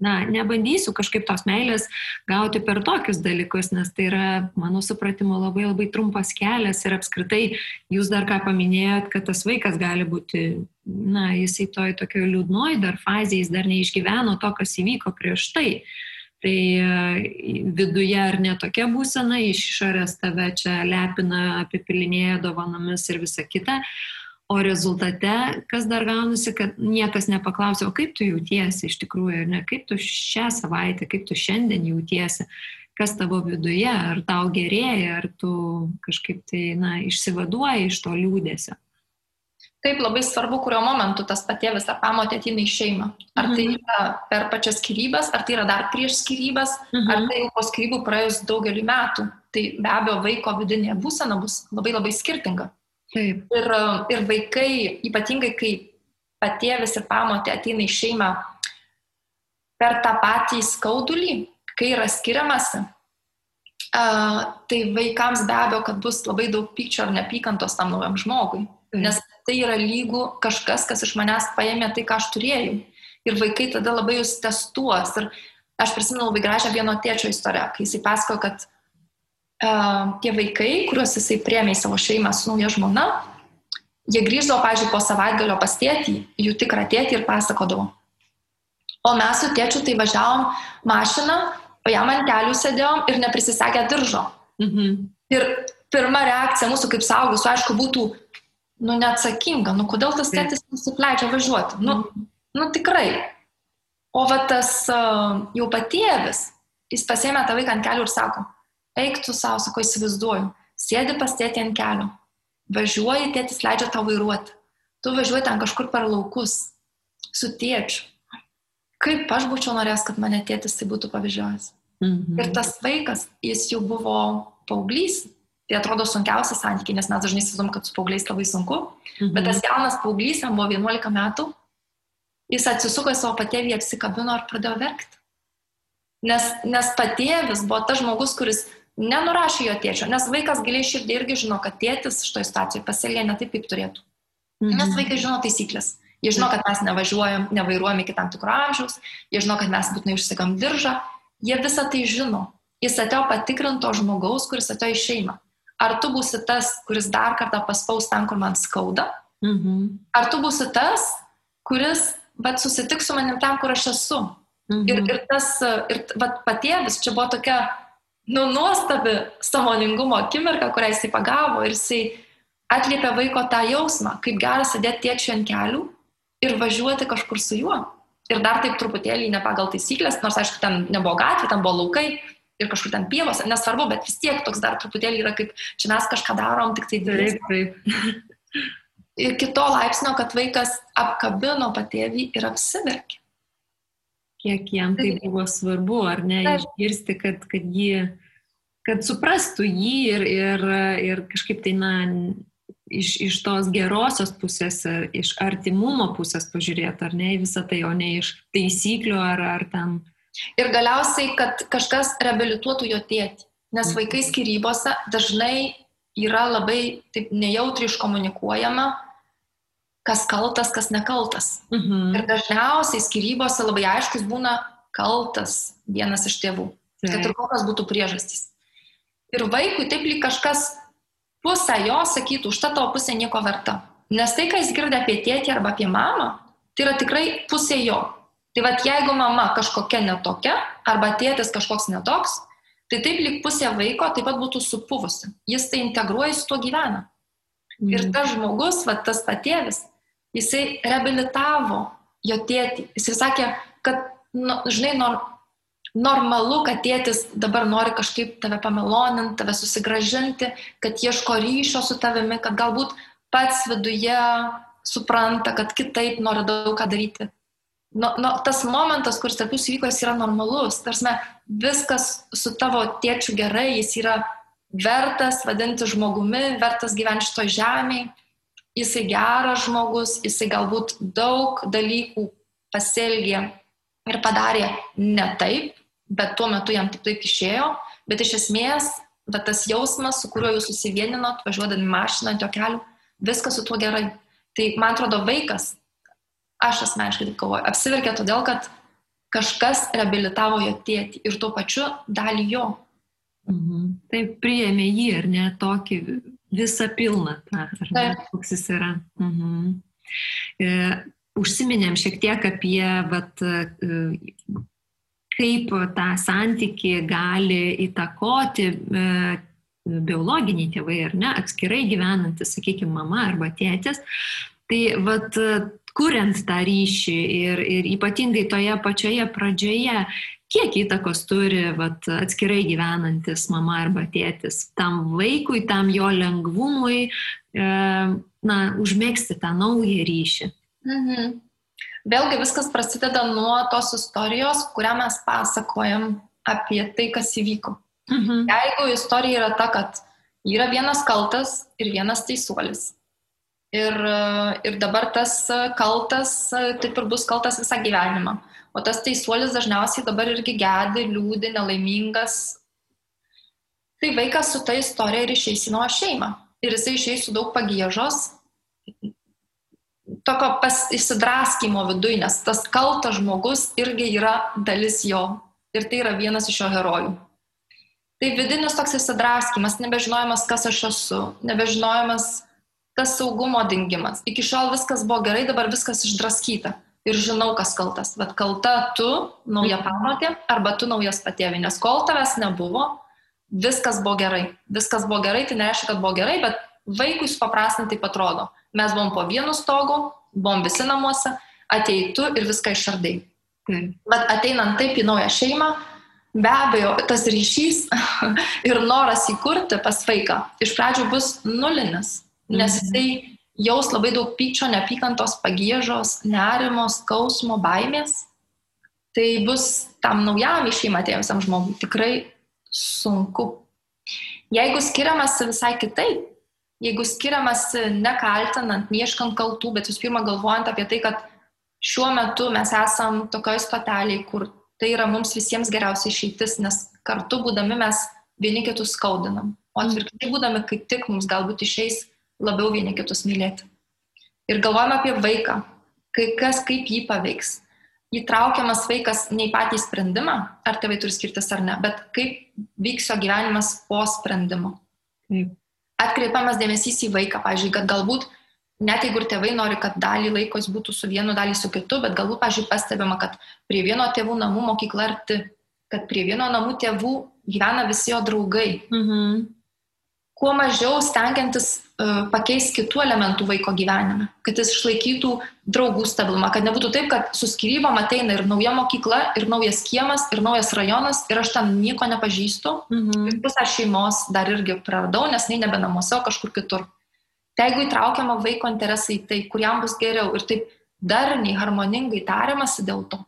na, nebandysiu kažkaip tos meilės gauti per tokius dalykus, nes tai yra, mano supratimu, labai labai trumpas kelias ir apskritai jūs dar ką paminėjot, kad tas vaikas gali būti, na, jisai toj tokio liūdnoj dar fazėje, jis dar neišgyveno to, kas įvyko prieš tai. Tai e, viduje ar ne tokia būsena, iš išorės tave čia lepina, apipilinėja dovanomis ir visa kita. O rezultate, kas dar gaunasi, kad niekas nepaklausė, o kaip tu jautiesi iš tikrųjų, ne, kaip tu šią savaitę, kaip tu šiandien jautiesi, kas tavo viduje, ar tau gerėja, ar tu kažkaip tai, na, išsivaduoji iš to liūdėsio. Taip labai svarbu, kurio momentu tas patėvis ar pamotė ateina į šeimą. Ar tai mhm. yra per pačias skirybas, ar tai yra dar prieš skirybas, mhm. ar tai jau po skirybų praėjus daugelį metų. Tai be abejo vaiko vidinė būsena bus labai labai skirtinga. Taip. Ir, ir vaikai, ypatingai kai patėvis ir pamotė ateina į šeimą per tą patį skaudulį, kai yra skiriamasi, uh, tai vaikams be abejo, kad bus labai daug pykčio ar nepykantos tam naujam žmogui. Taip. Nes tai yra lygų kažkas, kas iš manęs paėmė tai, ką aš turėjau. Ir vaikai tada labai jūs testuos. Ir aš prisimenu labai gražią vieno tėčio istoriją, kai jisai pasako, kad tie vaikai, kuriuos jisai priemė į savo šeimą su nauja žmona, jie grįždavo, pažiūrėjau, po savaitgalio pas tėtį, jų tikrą tėtį ir pasakodavo. O mes su tėčiu tai važiavom mašiną, o jam ant kelių sėdėjom ir neprisisegę diržo. Mhm. Ir pirma reakcija mūsų kaip saugus, aišku, būtų, nu, neatsakinga, nu, kodėl tas tėtis nusipleidžia važiuoti. Nu, mhm. nu tikrai. O va tas uh, jau patėvis, jis pasėmė tą vaiką ant kelių ir sako, eik tu savo, sako, įsivaizduoju, sėdi pas tėtį ant kelio, važiuoji, tėtis leidžia tau vairuoti, tu važiuoji ten kažkur per laukus su tėčiu. Kaip aš būčiau norėjęs, kad mane tėtis tai būtų pavyzdžiojęs. Mhm. Ir tas vaikas, jis jau buvo paauglys, tai atrodo sunkiausias santykiai, nes mes dažnai įsivaizduom, kad su paaugliais labai sunku, mhm. bet tas jaunas paauglys, jam buvo 11 metų, jis atsisuko į savo patėvį, apsikabino ir pradėjo verkti. Nes, nes patėvis buvo tas žmogus, kuris nenurašė jo tėčio, nes vaikas giliai širdį irgi žino, kad tėtis šitoje situacijoje pasielgia ne taip, kaip turėtų. Mhm. Nes vaikai žino taisyklės. Jie žino, kad mes nevažiuojam, nevairuojam iki tam tikro amžiaus, jie žino, kad mes būtinai užsigam diržą, jie visą tai žino. Jis atėjo patikrinto žmogaus, kuris atėjo į šeimą. Ar tu būsi tas, kuris dar kartą paspaus ten, kur man skauda? Mhm. Ar tu būsi tas, kuris, bet susitiks su manim ten, kur aš esu? Mhm. Ir, ir tas, ir vat, patėvis čia buvo tokia, nu, nuostabi samoningumo akimirka, kurią jisai pagavo ir jisai atliepia vaiko tą jausmą, kaip gera sėdėti tėčiui ant kelių ir važiuoti kažkur su juo. Ir dar taip truputėlį ne pagal taisyklės, nors aišku, ten nebuvo gatvė, ten buvo laukai ir kažkur ten pievos, nesvarbu, bet vis tiek toks dar truputėlį yra kaip, čia mes kažką darom, tik tai dėliai. Taip, taip. Ir kito laipsnio, kad vaikas apkabino patėvį ir apsiverkė. Kiek jam tai buvo svarbu, ar ne, išgirsti, kad, kad jį, kad suprastų jį ir, ir, ir kažkaip tai, na, iš, iš tos gerosios pusės, iš artimumo pusės pažiūrėti, ar ne į visą tai, o ne iš taisyklių ar, ar ten. Ir galiausiai, kad kažkas reabilituotų jo tėtį. Nes mhm. vaikai skirybose dažnai yra labai taip nejautri iškomunikuojama, kas kaltas, kas nekaltas. Mhm. Ir dažniausiai skirybose labai aiškus būna kaltas vienas iš tėvų. Taip. Kad ir kokios būtų priežastys. Ir vaikui taip lyg kažkas pusę jo sakytų, už tą tavo pusę nieko verta. Nes tai, ką jis girdė apie tėtį arba apie mamą, tai yra tikrai pusė jo. Tai vad jeigu mama kažkokia netokia, arba tėtis kažkoks netoks, tai taip lyg pusė vaiko taip pat būtų supuvusi. Jis tai integruoja, su tuo gyvena. Mm. Ir tas žmogus, va, tas patėvis, jisai reabilitavo jo tėtį. Jisai sakė, kad, nu, žinai, nor, normalu, kad tėtis dabar nori kažkaip tave pameloninti, tave susigražinti, kad ieško ryšio su tavimi, kad galbūt pats viduje supranta, kad kitaip nori daug ką daryti. Nu, nu, tas momentas, kuris tarp jūsų vyko, jis yra normalus. Tarsi viskas su tavo tėčiu gerai, jis yra vertas vadinti žmogumi, vertas gyventi šito žemėje, jisai geras žmogus, jisai galbūt daug dalykų pasielgė ir padarė ne taip, bet tuo metu jam taip taip išėjo, bet iš esmės, bet tas jausmas, su kuriuo jūs susivieninot, važiuodami mašiną ant jo kelių, viskas su tuo gerai. Tai man atrodo vaikas, aš asmeniškai taip galvoju, apsiverkė todėl, kad kažkas reabilitavo jo tėtį ir tuo pačiu dalį jo. Mhm. Taip priėmė jį ir ne tokį visą pilną, tą, ar ne, koks jis yra. Mhm. E, užsiminėm šiek tiek apie vat, e, kaip tą santyki gali įtakoti e, biologiniai tėvai ar ne, atskirai gyvenantis, sakykime, mama arba tėtis. Tai vad, kuriant tą ryšį ir, ir ypatingai toje pačioje pradžioje, kiek įtakos turi vat, atskirai gyvenantis mama arba tėtis tam vaikui, tam jo lengvumui, e, na, užmėgsti tą naują ryšį. Mhm. Vėlgi viskas prasideda nuo tos istorijos, kurią mes pasakojam apie tai, kas įvyko. Mhm. Jeigu istorija yra ta, kad yra vienas kaltas ir vienas teisuolis. Ir, ir dabar tas kaltas taip ir bus kaltas visą gyvenimą. O tas teisuolis dažniausiai dabar irgi gedi, liūdi, nelaimingas. Tai vaikas su ta istorija ir išeis į nuo šeimą. Ir jisai išeis su daug pagėžos, tokio įsidraskymo viduj, nes tas kaltas žmogus irgi yra dalis jo. Ir tai yra vienas iš jo herojų. Tai vidinis toks įsidraskymas, nebežinojimas, kas aš esu, nebežinojimas tas saugumo dingimas. Iki šiol viskas buvo gerai, dabar viskas išdraskyta. Ir žinau, kas kaltas. Bet kalta tu, nauja pamatė, arba tu naujas patėvi. Nes kol tavęs nebuvo, viskas buvo gerai. Viskas buvo gerai, tai nereiškia, kad buvo gerai, bet vaikui supaprastinti taip atrodo mes buvom po vienu stogu, buvom visi namuose, ateitų ir viską išardai. Mm. Bet ateinant taip į naują šeimą, be abejo, tas ryšys ir noras įkurti pas vaiką iš pradžių bus nulinis, nes mhm. jisai jaus labai daug pykčio, neapykantos, pagėžos, nerimo, skausmo, baimės. Tai bus tam naujam į šeimą atėjusiam žmogui tikrai sunku. Jeigu skiriamasi visai kitaip, jeigu skiriamasi nekaltinant, neieškant kaltų, bet visų pirma galvojant apie tai, kad šiuo metu mes esam tokioj stoteliai, kur tai yra mums visiems geriausia išeitis, nes kartu būdami mes vieni kitus skaudinam. O atvirkščiai būdami kaip tik mums galbūt išeis labiau vieni kitus mylėti. Ir galvojame apie vaiką. kai kas kaip jį paveiks. Įtraukiamas vaikas ne į patį sprendimą, ar tėvai turi skirtis ar ne, bet kaip vyks jo gyvenimas po sprendimo. Atkreipiamas dėmesys į vaiką, pavyzdžiui, kad galbūt net jeigu ir tėvai nori, kad dalį laiko jis būtų su vienu, dalį su kitu, bet galbūt, pažiūrėjau, pastebima, kad prie vieno tėvų namų mokykla arti, kad prie vieno namų tėvų gyvena visi jo draugai. Mhm kuo mažiau stengiantis uh, pakeisti kitų elementų vaiko gyvenime, kad jis išlaikytų draugų stabilumą, kad nebūtų taip, kad su skirybom ateina ir nauja mokykla, ir naujas kiemas, ir naujas rajonas, ir aš ten nieko nepažįstu, mhm. ir pusę šeimos dar irgi praradau, nes nei nebe namuose, o kažkur kitur. Tai jeigu įtraukiama vaiko interesai tai, kuriam bus geriau ir taip darniai, harmoningai tariamasi dėl to,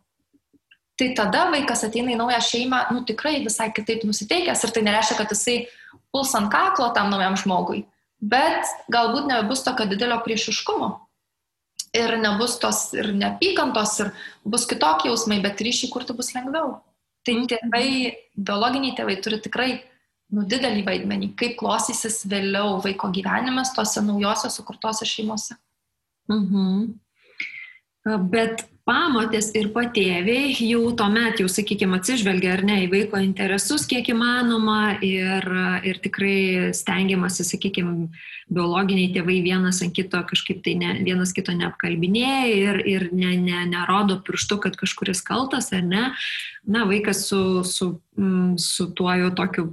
tai tada vaikas ateina į naują šeimą, nu tikrai visai kitaip nusiteikęs ir tai nereiškia, kad jisai puls ant kaklo tam naujam žmogui, bet galbūt nebus tokio didelio priešiškumo. Ir nebus tos ir neapykantos, ir bus kitokie jausmai, bet ryšį kurti bus lengviau. Tai mhm. tėvai, biologiniai tėvai turi tikrai nu, didelį vaidmenį, kaip klostysis vėliau vaiko gyvenimas tose naujosios sukurtose šeimose. Mhm. Bet pamotės ir patėviai jau tuomet, jau sakykime, atsižvelgia ar ne į vaiko interesus kiek įmanoma ir, ir tikrai stengiamasi, sakykime, biologiniai tėvai vienas ant kito kažkaip tai ne, vienas kito neapkalbinėja ir, ir ne, ne, nerodo pirštu, kad kažkuris kaltas ar ne. Na, vaikas su, su, mm, su tuo jau tokiu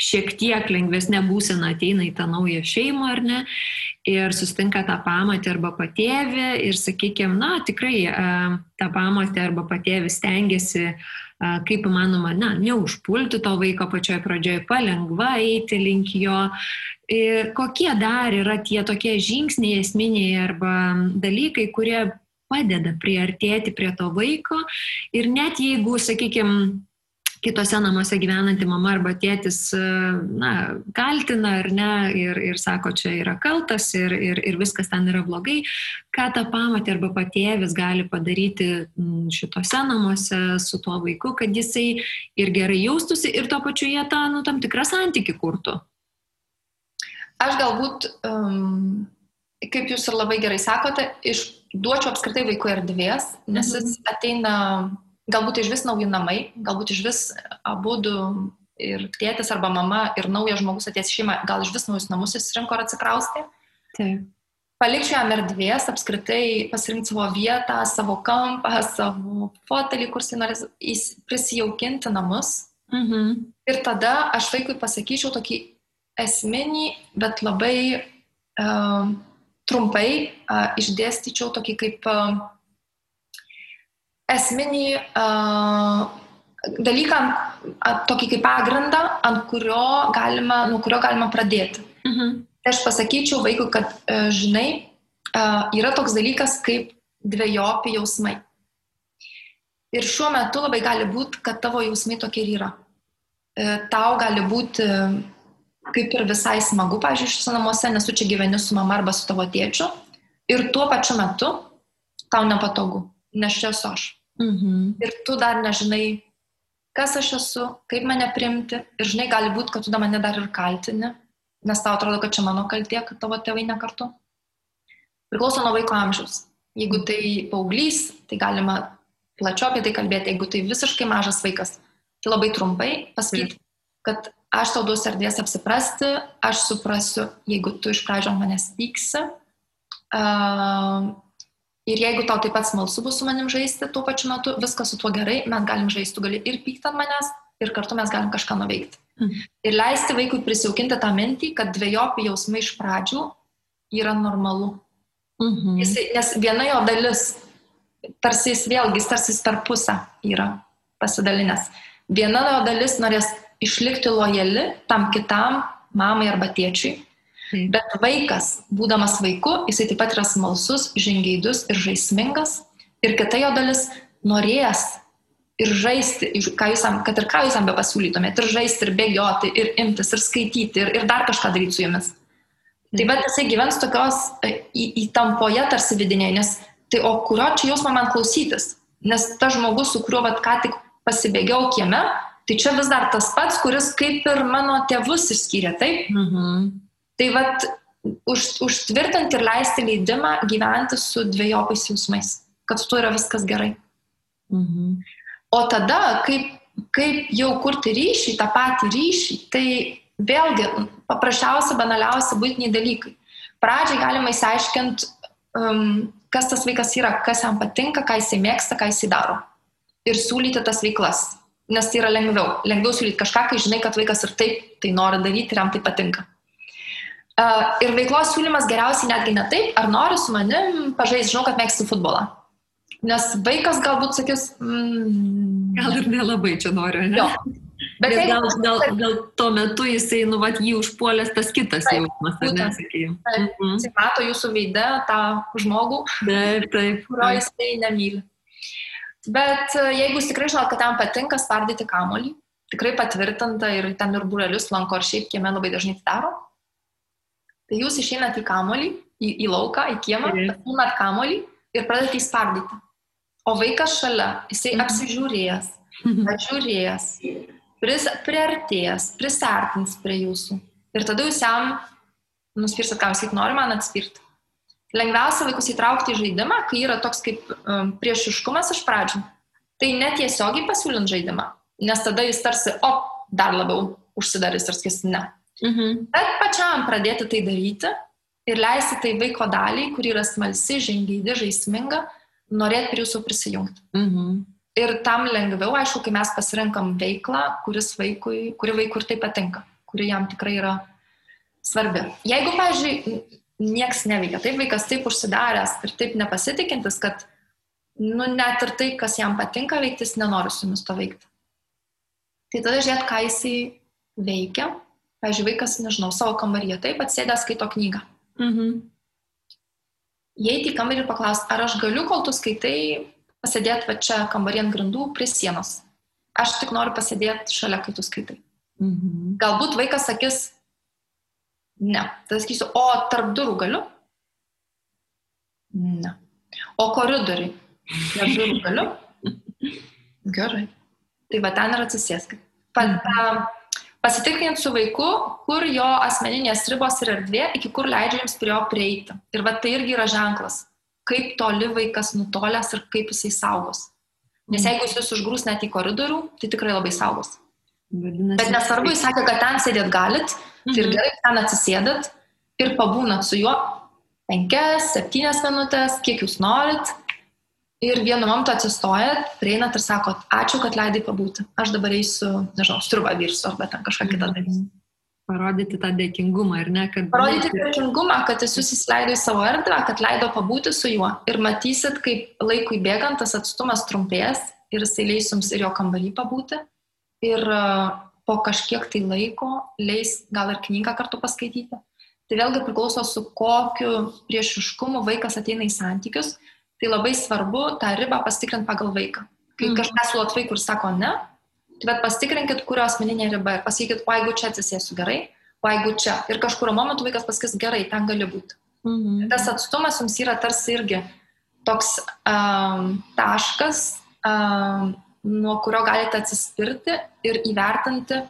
šiek tiek lengvesnė būsena ateina į tą naują šeimą ar ne ir sustinka tą pamatį arba patėvį ir, sakykime, na, tikrai tą pamatį arba patėvį stengiasi kaip įmanoma, na, neužpulti to vaiko pačioje pradžioje, palengva eiti link jo. Ir kokie dar yra tie tokie žingsniai esminiai arba dalykai, kurie padeda priartėti prie to vaiko ir net jeigu, sakykime, kitose namuose gyvenanti mama arba tėtis, e, na, kaltina ar ne ir, ir sako, čia yra kaltas ir, ir, ir viskas ten yra blogai, ką tą pamatė arba patėvis gali padaryti šitose namuose su tuo vaiku, kad jisai ir gerai jaustųsi ir tuo pačiu jie tą, nu, tam tikrą santyki kurtų. Aš galbūt, um, kaip jūs ir labai gerai sakote, išduočiau apskritai vaikų erdvės, nes mhm. jis ateina galbūt iš vis nauji namai, galbūt iš vis abu du ir tėtis arba mama ir naujas žmogus atės šeimą, gal iš vis naujus namus įsirinko ar atsikraustė. Taip. Palikčiau jam erdvės apskritai pasirinkti savo vietą, savo kampą, savo fotelį, kur jis norės prisijaukinti namus. Mhm. Ir tada aš vaikui pasakyčiau tokį esminį, bet labai uh, trumpai uh, išdėstyčiau tokį kaip uh, esminį uh, dalyką, tokį kaip pagrindą, ant kurio galima, nuo kurio galima pradėti. Mhm. Tai aš pasakyčiau vaikui, kad, uh, žinai, uh, yra toks dalykas kaip dviejopi jausmai. Ir šiuo metu labai gali būti, kad tavo jausmai tokie ir yra. Uh, tau gali būti kaip ir visai smagu, pažiūrėjau, šiuose namuose, nes tu čia gyveni su mama arba su tavo tėčiu. Ir tuo pačiu metu tau nepatogu, nes čia esu aš. Mhm. Ir tu dar nežinai, kas aš esu, kaip mane primti. Ir žinai, gali būti, kad tu da mane dar ir kaltini, nes tau atrodo, kad čia mano kaltė, kad tavo tėvai nekartu. Priklauso nuo vaiko amžiaus. Jeigu tai paauglys, tai galima plačiau apie tai kalbėti. Jeigu tai visiškai mažas vaikas, tai labai trumpai pasakyti, mhm. kad aš tau duosiu erdvės apsiprasti, aš suprasiu, jeigu tu iš pradžio manęs pyksi. Uh, Ir jeigu tau taip pat smalsu bus su manim žaisti tuo pačiu metu, viskas su tuo gerai, mes galim žaisti, tu gali ir pykti ant manęs, ir kartu mes galim kažką nuveikti. Mhm. Ir leisti vaikui prisijaukinti tą mintį, kad dviejopi jausmai iš pradžių yra normalu. Mhm. Jis, nes viena jo dalis, tarsi jis vėlgi, tarsi jis per pusę yra pasidalinęs. Viena jo dalis norės išlikti lojali tam kitam, mamai arba tėčiui Bet vaikas, būdamas vaiku, jisai taip pat yra smalsus, žingeidus ir žaismingas. Ir kita jo dalis norės ir žaisti, ką jūs, kad ir ką jūs jam be pasiūlytumėte, ir žaisti, ir bėgioti, ir imtis, ir skaityti, ir, ir dar kažką daryti su jumis. Tai bet jisai gyvens tokios e, įtampoje tarsi vidinėje, nes tai o kurio čia jausmo man klausytis? Nes tas žmogus, su kuriuo vat, ką tik pasibėgiau kieme, tai čia vis dar tas pats, kuris kaip ir mano tėvus išskyrė, taip? Mhm. Tai vad už, užtvirtinti ir leisti leidimą gyventi su dviejopais jausmais, kad su tuo yra viskas gerai. Mhm. O tada, kaip, kaip jau kurti ryšį, tą patį ryšį, tai vėlgi paprasčiausia, banaliausia būtiniai dalykai. Pradžiai galima įsiaiškinti, um, kas tas vaikas yra, kas jam patinka, ką jisai mėgsta, ką jisai daro. Ir siūlyti tas veiklas. Nes tai yra lengviau. Lengviau siūlyti kažką, kai žinai, kad vaikas ir taip tai nori daryti ir jam tai patinka. Uh, ir veiklos siūlymas geriausiai netgi ne taip, ar nori su manim pažaisti, žinau, kad mėgsti futbolą. Nes vaikas galbūt sakys, mm, gal ir nelabai čia noriu, ne? Jo. Bet jeigu, gal, gal, gal tuo metu jisai, nu, vat, jį užpuolęs tas kitas taip, jausmas, ar ne, sakėjau. Mhm. jisai mato jūsų veidą tą žmogų, taip, taip, kurio jisai nemyli. Bet e, jeigu jūs tikrai žinot, kad tam patinka spardyti kamolį, tikrai patvirtinta ir ten ir burelius lanko ar šiaip kieme labai dažnai tai daro, tai jūs išeinat į kamolį, į, į lauką, į kiemą, pasiimat kamolį ir pradedate jį spardyti. O vaikas šalia, jisai mhm. apsižiūrėjęs, atžiūrėjęs, pris, priartės, prisartins prie jūsų. Ir tada jūs jam nuspirsit, ką jūs nori man atspirti. Lengviausia vaikus įtraukti į žaidimą, kai yra toks kaip um, priešiškumas iš pradžių. Tai netiesiogiai pasiūlint žaidimą, nes tada jis tarsi, o, dar labiau užsidarys ir skis ne. Mhm. Bet pačiam pradėti tai daryti ir leisti tai vaiko daliai, kuri yra smalsi, žingeidi, žaisminga, norėti prie jūsų prisijungti. Mhm. Ir tam lengviau, aišku, kai mes pasirinkam veiklą, vaikui, kuri vaikui ir taip patinka, kuri jam tikrai yra svarbi. Jeigu, pavyzdžiui, nieks neveikia, taip vaikas taip užsidaręs ir taip nepasitikintis, kad nu, net ir tai, kas jam patinka veikti, jis nenori su jumis to veikti. Tai tada žiūrėt, ką jisai veikia. Pavyzdžiui, vaikas, nežinau, savo kambaryje taip atsėdęs skaito knygą. Mhm. Įeiti į kambarį ir paklausti, ar aš galiu, kol tu skaitai, pasėdėti va čia kambarį ant grindų prie sienos. Aš tik noriu pasėdėti šalia, kai tu skaitai. Mhm. Galbūt vaikas sakys, ne. Tada sakysiu, o tarp durų galiu? Ne. O koridoriai? Tarp durų galiu? Gerai. Tai va ten ir atsisėskit. Pa, pa, pasitikrinti su vaiku, kur jo asmeninės ribos ir erdvė, iki kur leidžia jums prie jo prieiti. Ir va tai irgi yra ženklas kaip toli vaikas nutolęs ir kaip jisai saugos. Nes jeigu jis jūs užgrūs net į koridorių, tai tikrai labai saugos. Vadinasi, Bet nesvarbu, jis sakė, kad ten sėdėt galit, tai ir mhm. gerai ten atsisėdat ir pabūnat su juo penkias, septynias minutės, kiek jūs norit. Ir vienu momentu atsistojat, prieinat ir sakot, ačiū, kad leidai pabūti. Aš dabar eisiu, nežinau, striubą virsiu arba ten kažką kitą darysiu. Mhm. Parodyti tą dėkingumą, ar ne? Kad... Parodyti dėkingumą, kad jis jūs įsileido į savo erdvę, kad leido pabūti su juo. Ir matysit, kaip laikui bėgant tas atstumas trumpės ir jisai leis jums ir jo kambarį pabūti. Ir e, po kažkiek tai laiko leis gal ir knygą kartu paskaityti. Tai vėlgi priklauso su kokiu priešiškumu vaikas ateina į santykius. Tai labai svarbu tą ribą pasitikrinti pagal vaiką. Kai mm. kažkas suot vaikų ir sako ne, Tai bet pasitikrinkit, kurio asmeninė riba ir pasakykit, o jeigu čia atsisėsiu gerai, o jeigu čia. Ir kažkurio momentu vaikas pasakys gerai, ten gali būti. Mhm. Tas atstumas jums yra tarsi irgi toks um, taškas, um, nuo kurio galite atsispirti ir įvertinti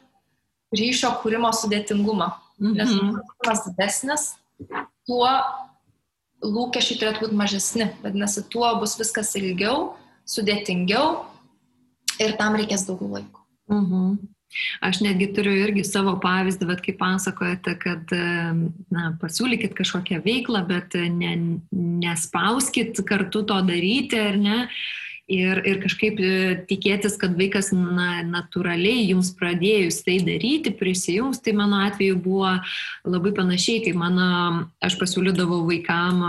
ryšio kūrimo sudėtingumą. Mhm. Nes atstumas didesnis, tuo lūkesčiai turėtų būti mažesni. Vadinasi, tuo bus viskas ilgiau, sudėtingiau ir tam reikės daugiau laiko. Mhm. Aš netgi turiu irgi savo pavyzdį, bet kaip pasakojate, kad na, pasiūlykit kažkokią veiklą, bet ne, nespauskit kartu to daryti, ar ne? Ir, ir kažkaip e, tikėtis, kad vaikas na, natūraliai jums pradėjus tai daryti, prisijungs, tai mano atveju buvo labai panašiai, kai mano, aš pasiūlydavau vaikam,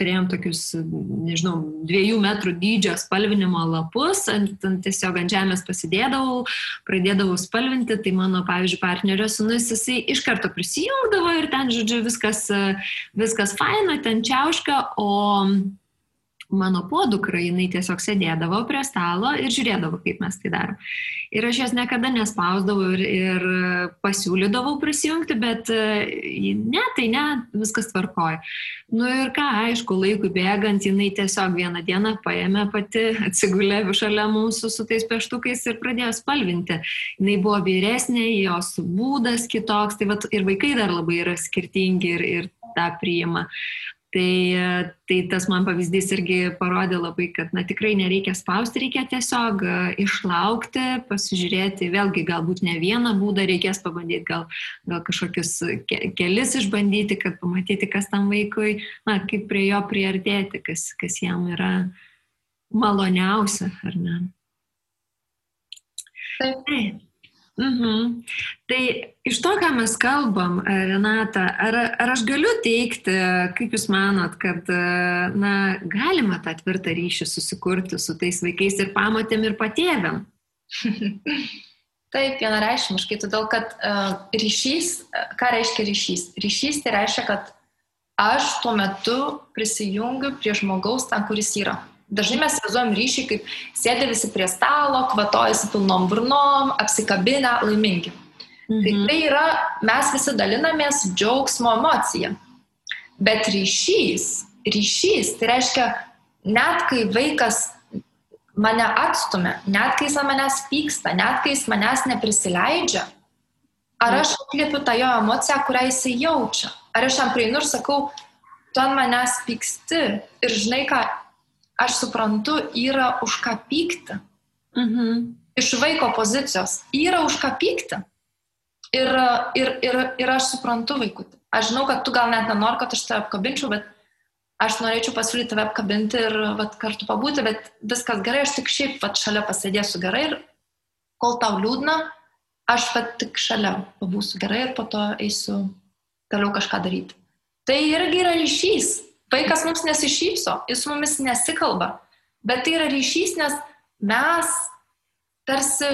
turėjom tokius, nežinau, dviejų metrų dydžio spalvinimo lapus, ant, ant, tiesiog ant žemės pasidėdavau, pradėdavau spalvinti, tai mano, pavyzdžiui, partnerio sunus, jisai iš karto prisijungdavo ir ten, žodžiu, viskas, viskas faina, ten čiauška, o mano podukra, jinai tiesiog sėdėdavo prie stalo ir žiūrėdavo, kaip mes tai darom. Ir aš jos niekada nespausdavau ir, ir pasiūlydavau prisijungti, bet e, ne, tai ne, viskas tvarkoja. Nu ir ką, aišku, laikui bėgant, jinai tiesiog vieną dieną paėmė pati, atsigulė šalia mūsų su tais peštukais ir pradėjo spalvinti. Jinai buvo vyresnė, jos būdas kitoks, tai vat, ir vaikai dar labai yra skirtingi ir, ir tą priima. Tai, tai tas man pavyzdys irgi parodė labai, kad na, tikrai nereikia spausti, reikia tiesiog e, išlaukti, pasižiūrėti, vėlgi galbūt ne vieną būdą reikės pabandyti, gal, gal kažkokius ke, kelis išbandyti, kad pamatyti, kas tam vaikui, na, kaip prie jo priartėti, kas, kas jam yra maloniausia, ar ne. Taip. Mhm. Tai iš to, ką mes kalbam, e, Renata, ar, ar aš galiu teikti, kaip Jūs manot, kad e, na, galima tą tvirtą ryšį susikurti su tais vaikais ir pamatėm ir patėviam? Taip, vienareišmiškai, todėl kad uh, ryšys, ką reiškia ryšys? Ryšys tai reiškia, kad aš tuo metu prisijungiu prie žmogaus ten, kuris yra. Dažnai mes įsivaizduojam ryšį, kaip sėdė visi prie stalo, kvatojasi pilnom burnom, apsikabinę, laimingi. Tai mhm. Tai tai yra, mes visi dalinamės džiaugsmo emociją. Bet ryšys, ryšys, tai reiškia, net kai vaikas mane atstumia, net kai jis manęs pyksta, net kai jis manęs neprisileidžia, ar aš atliepiu tą jo emociją, kurią jisai jaučia. Ar aš jam prieinu ir sakau, tu ant manęs pyksti ir žinai ką, aš suprantu, yra už ką pykti. Mhm. Iš vaiko pozicijos yra už ką pykti. Ir, ir, ir, ir aš suprantu vaikutį. Aš žinau, kad tu gal net nenori, kad aš tave apkabinčiau, bet aš norėčiau pasiūlyti tave apkabinti ir vat, kartu pabūti, bet viskas gerai, aš tik šiaip vat, šalia pasėdėsiu gerai ir kol tau liūdna, aš vat, tik šalia pabūsiu gerai ir po to eisiu toliau kažką daryti. Tai irgi yra ryšys. Vaikas mums nesišypso, jis su mumis nesikalba, bet tai yra ryšys, nes mes tarsi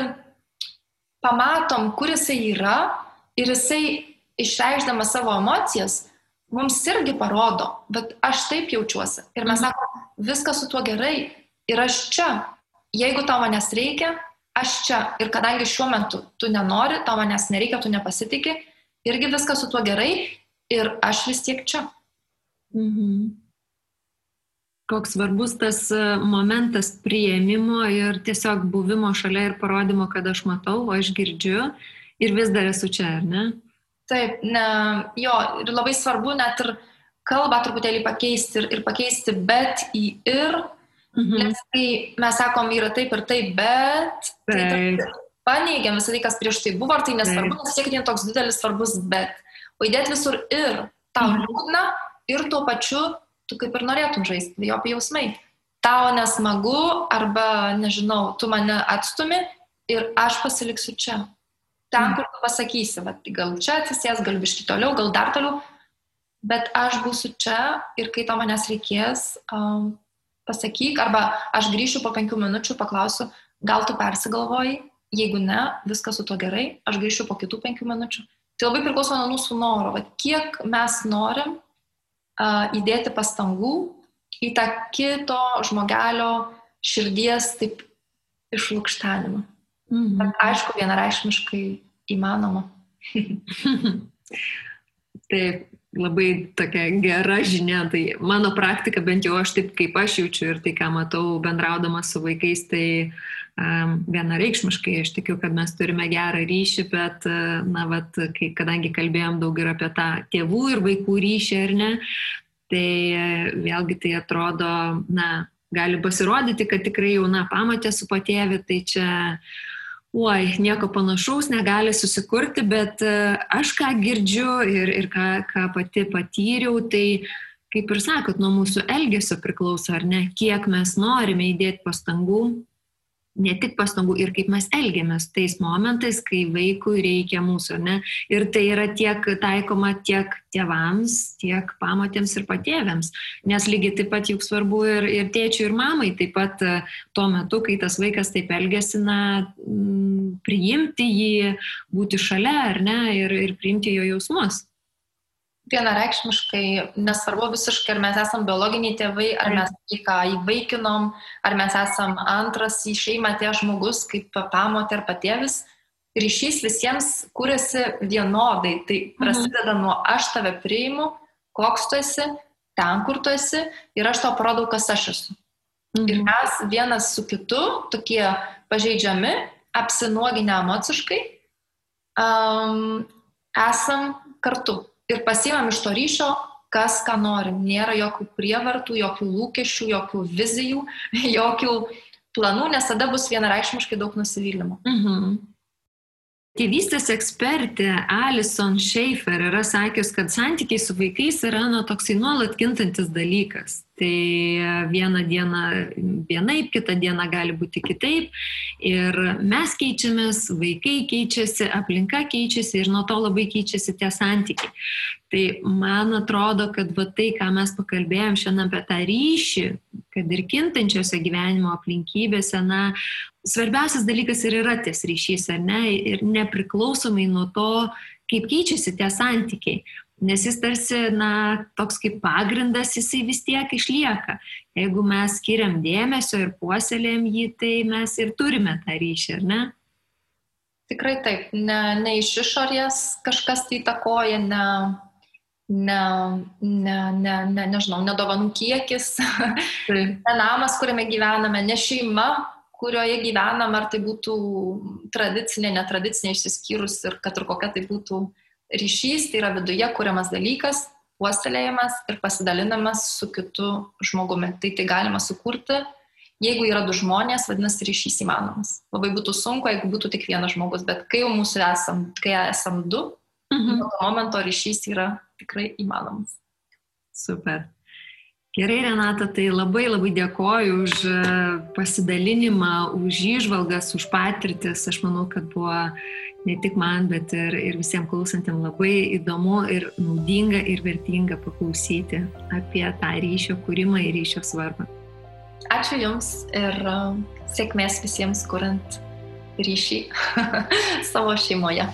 pamatom, kur jisai yra ir jisai išreikšdamas savo emocijas mums irgi parodo, bet aš taip jaučiuosi. Ir mes mhm. sakom, viskas su tuo gerai ir aš čia. Jeigu tau manęs reikia, aš čia. Ir kadangi šiuo metu tu nenori, tau manęs nereikia, tu nepasitikė, irgi viskas su tuo gerai ir aš vis tiek čia. Mhm. Koks svarbus tas e, momentas prieimimo ir tiesiog buvimo šalia ir parodymo, kad aš matau, o aš girdžiu ir vis dar esu čia, ar ne? Taip, ne, jo, ir labai svarbu net ir kalbą truputėlį pakeisti ir, ir pakeisti bet į ir, mhm. nes kai mes sakom yra taip ir taip, bet tai taip. Tai paneigiam visą tai, kas prieš tai buvo, ar tai nesvarbu, nes vis tiek toks didelis svarbus bet. O įdėti visur ir tau mhm. liūdna, ir tuo pačiu tu kaip ir norėtum žaisti, dviejopi jausmai. Tau nesmagu arba, nežinau, tu mane atstumi ir aš pasiliksiu čia. Ten, mm. kur tu pasakysi, va, tai gal čia atsisės, gal biški toliau, gal dar toliau, bet aš būsiu čia ir kai to manęs reikės, um, pasakyk, arba aš grįšiu po penkių minučių, paklausiu, gal tu persigalvoji, jeigu ne, viskas su to gerai, aš grįšiu po kitų penkių minučių. Tai labai priklauso nuo mūsų noro, va, kiek mes norim įdėti pastangų į tą kito žmogelio širdies taip išlūkštenimą. Mhm. Bet aišku, vienareišmiškai įmanoma. taip, labai tokia gera žinia. Tai mano praktika, bent jau aš taip kaip aš jaučiu ir tai, ką matau bendraudama su vaikais, tai um, vienareikšmiškai. Aš tikiu, kad mes turime gerą ryšį, bet, na, vat, kai, kadangi kalbėjom daug ir apie tą tėvų ir vaikų ryšį, ar ne, tai vėlgi tai atrodo, na, gali pasirodyti, kad tikrai jauna pamatė su patėvi, tai čia oi, nieko panašaus negali susikurti, bet aš ką girdžiu ir, ir ką, ką pati patyriau, tai kaip ir sakot, nuo mūsų elgesio priklauso, ar ne, kiek mes norime įdėti pastangų ne tik pastangų ir kaip mes elgiamės tais momentais, kai vaikui reikia mūsų, ne? Ir tai yra tiek taikoma tiek tėvams, tiek pamatėms ir patėviams. Nes lygiai taip pat juk svarbu ir, ir tėčiui, ir mamai, taip pat e, tuo metu, kai tas vaikas taip elgesi, na, priimti jį, būti šalia, ar ne, ir, ir priimti jo jausmus. Vienareikšmiškai nesvarbu visiškai, ar mes esame biologiniai tėvai, ar mes vaiką įvaikinom, ar mes esame antras į šeimą tie žmogus, kaip pamotė ar patėvis. Ryšys visiems kūrėsi vienodai. Tai mhm. prasideda nuo aš tave priimu, koks tu esi, ten, kur tu esi ir aš tau parodau, kas aš esu. Mhm. Ir mes vienas su kitu, tokie pažeidžiami, apsinuoginę emociškai, um, esam kartu ir pasiemam iš to ryšio kas ką nori. Nėra jokių prievartų, jokių lūkesčių, jokių vizijų, jokių planų, nes tada bus vienareikšmiškai daug nusivylimo. Mhm. Tėvystės ekspertė Alison Schaefer yra sakius, kad santykiai su vaikais yra nu, toksai nuolat kintantis dalykas. Tai vieną dieną vienaip, kitą dieną gali būti kitaip. Ir mes keičiamės, vaikai keičiasi, aplinka keičiasi ir nuo to labai keičiasi tie santykiai. Tai man atrodo, kad va tai, ką mes pakalbėjom šiandien apie tą ryšį, kad ir kintančiose gyvenimo aplinkybėse, na, svarbiausias dalykas ir yra tas ryšys, ar ne, ir nepriklausomai nuo to, kaip keičiasi tie santykiai. Nes jis tarsi, na, toks kaip pagrindas, jisai vis tiek išlieka. Jeigu mes skiriam dėmesio ir puoselėm jį, tai mes ir turime tą ryšį, ar ne? Tikrai taip, ne, ne iš išorės kažkas tai takoja, ne, ne, ne, ne, ne, nežinau, nedovanų kiekis, ne namas, kuriame gyvename, ne šeima, kurioje gyvenam, ar tai būtų tradicinė, netradicinė išsiskyrus ir kad ir kokia tai būtų ryšys, tai yra viduje kuriamas dalykas, puoselėjimas ir pasidalinamas su kitu žmogumi. Tai tai galima sukurti, jeigu yra du žmonės, vadinasi ryšys įmanomas. Labai būtų sunku, jeigu būtų tik vienas žmogus, bet kai jau mūsų esam, kai esam du, mhm. nuo to momento ryšys yra tikrai įmanomas. Super. Gerai, Renata, tai labai labai dėkoju už e, pasidalinimą, už įžvalgas, už patirtis. Aš manau, kad buvo ne tik man, bet ir, ir visiems klausantėm labai įdomu ir naudinga ir vertinga paklausyti apie tą ryšio kūrimą ir ryšio svarbą. Ačiū Jums ir e, sėkmės visiems, kuriant ryšį savo šeimoje.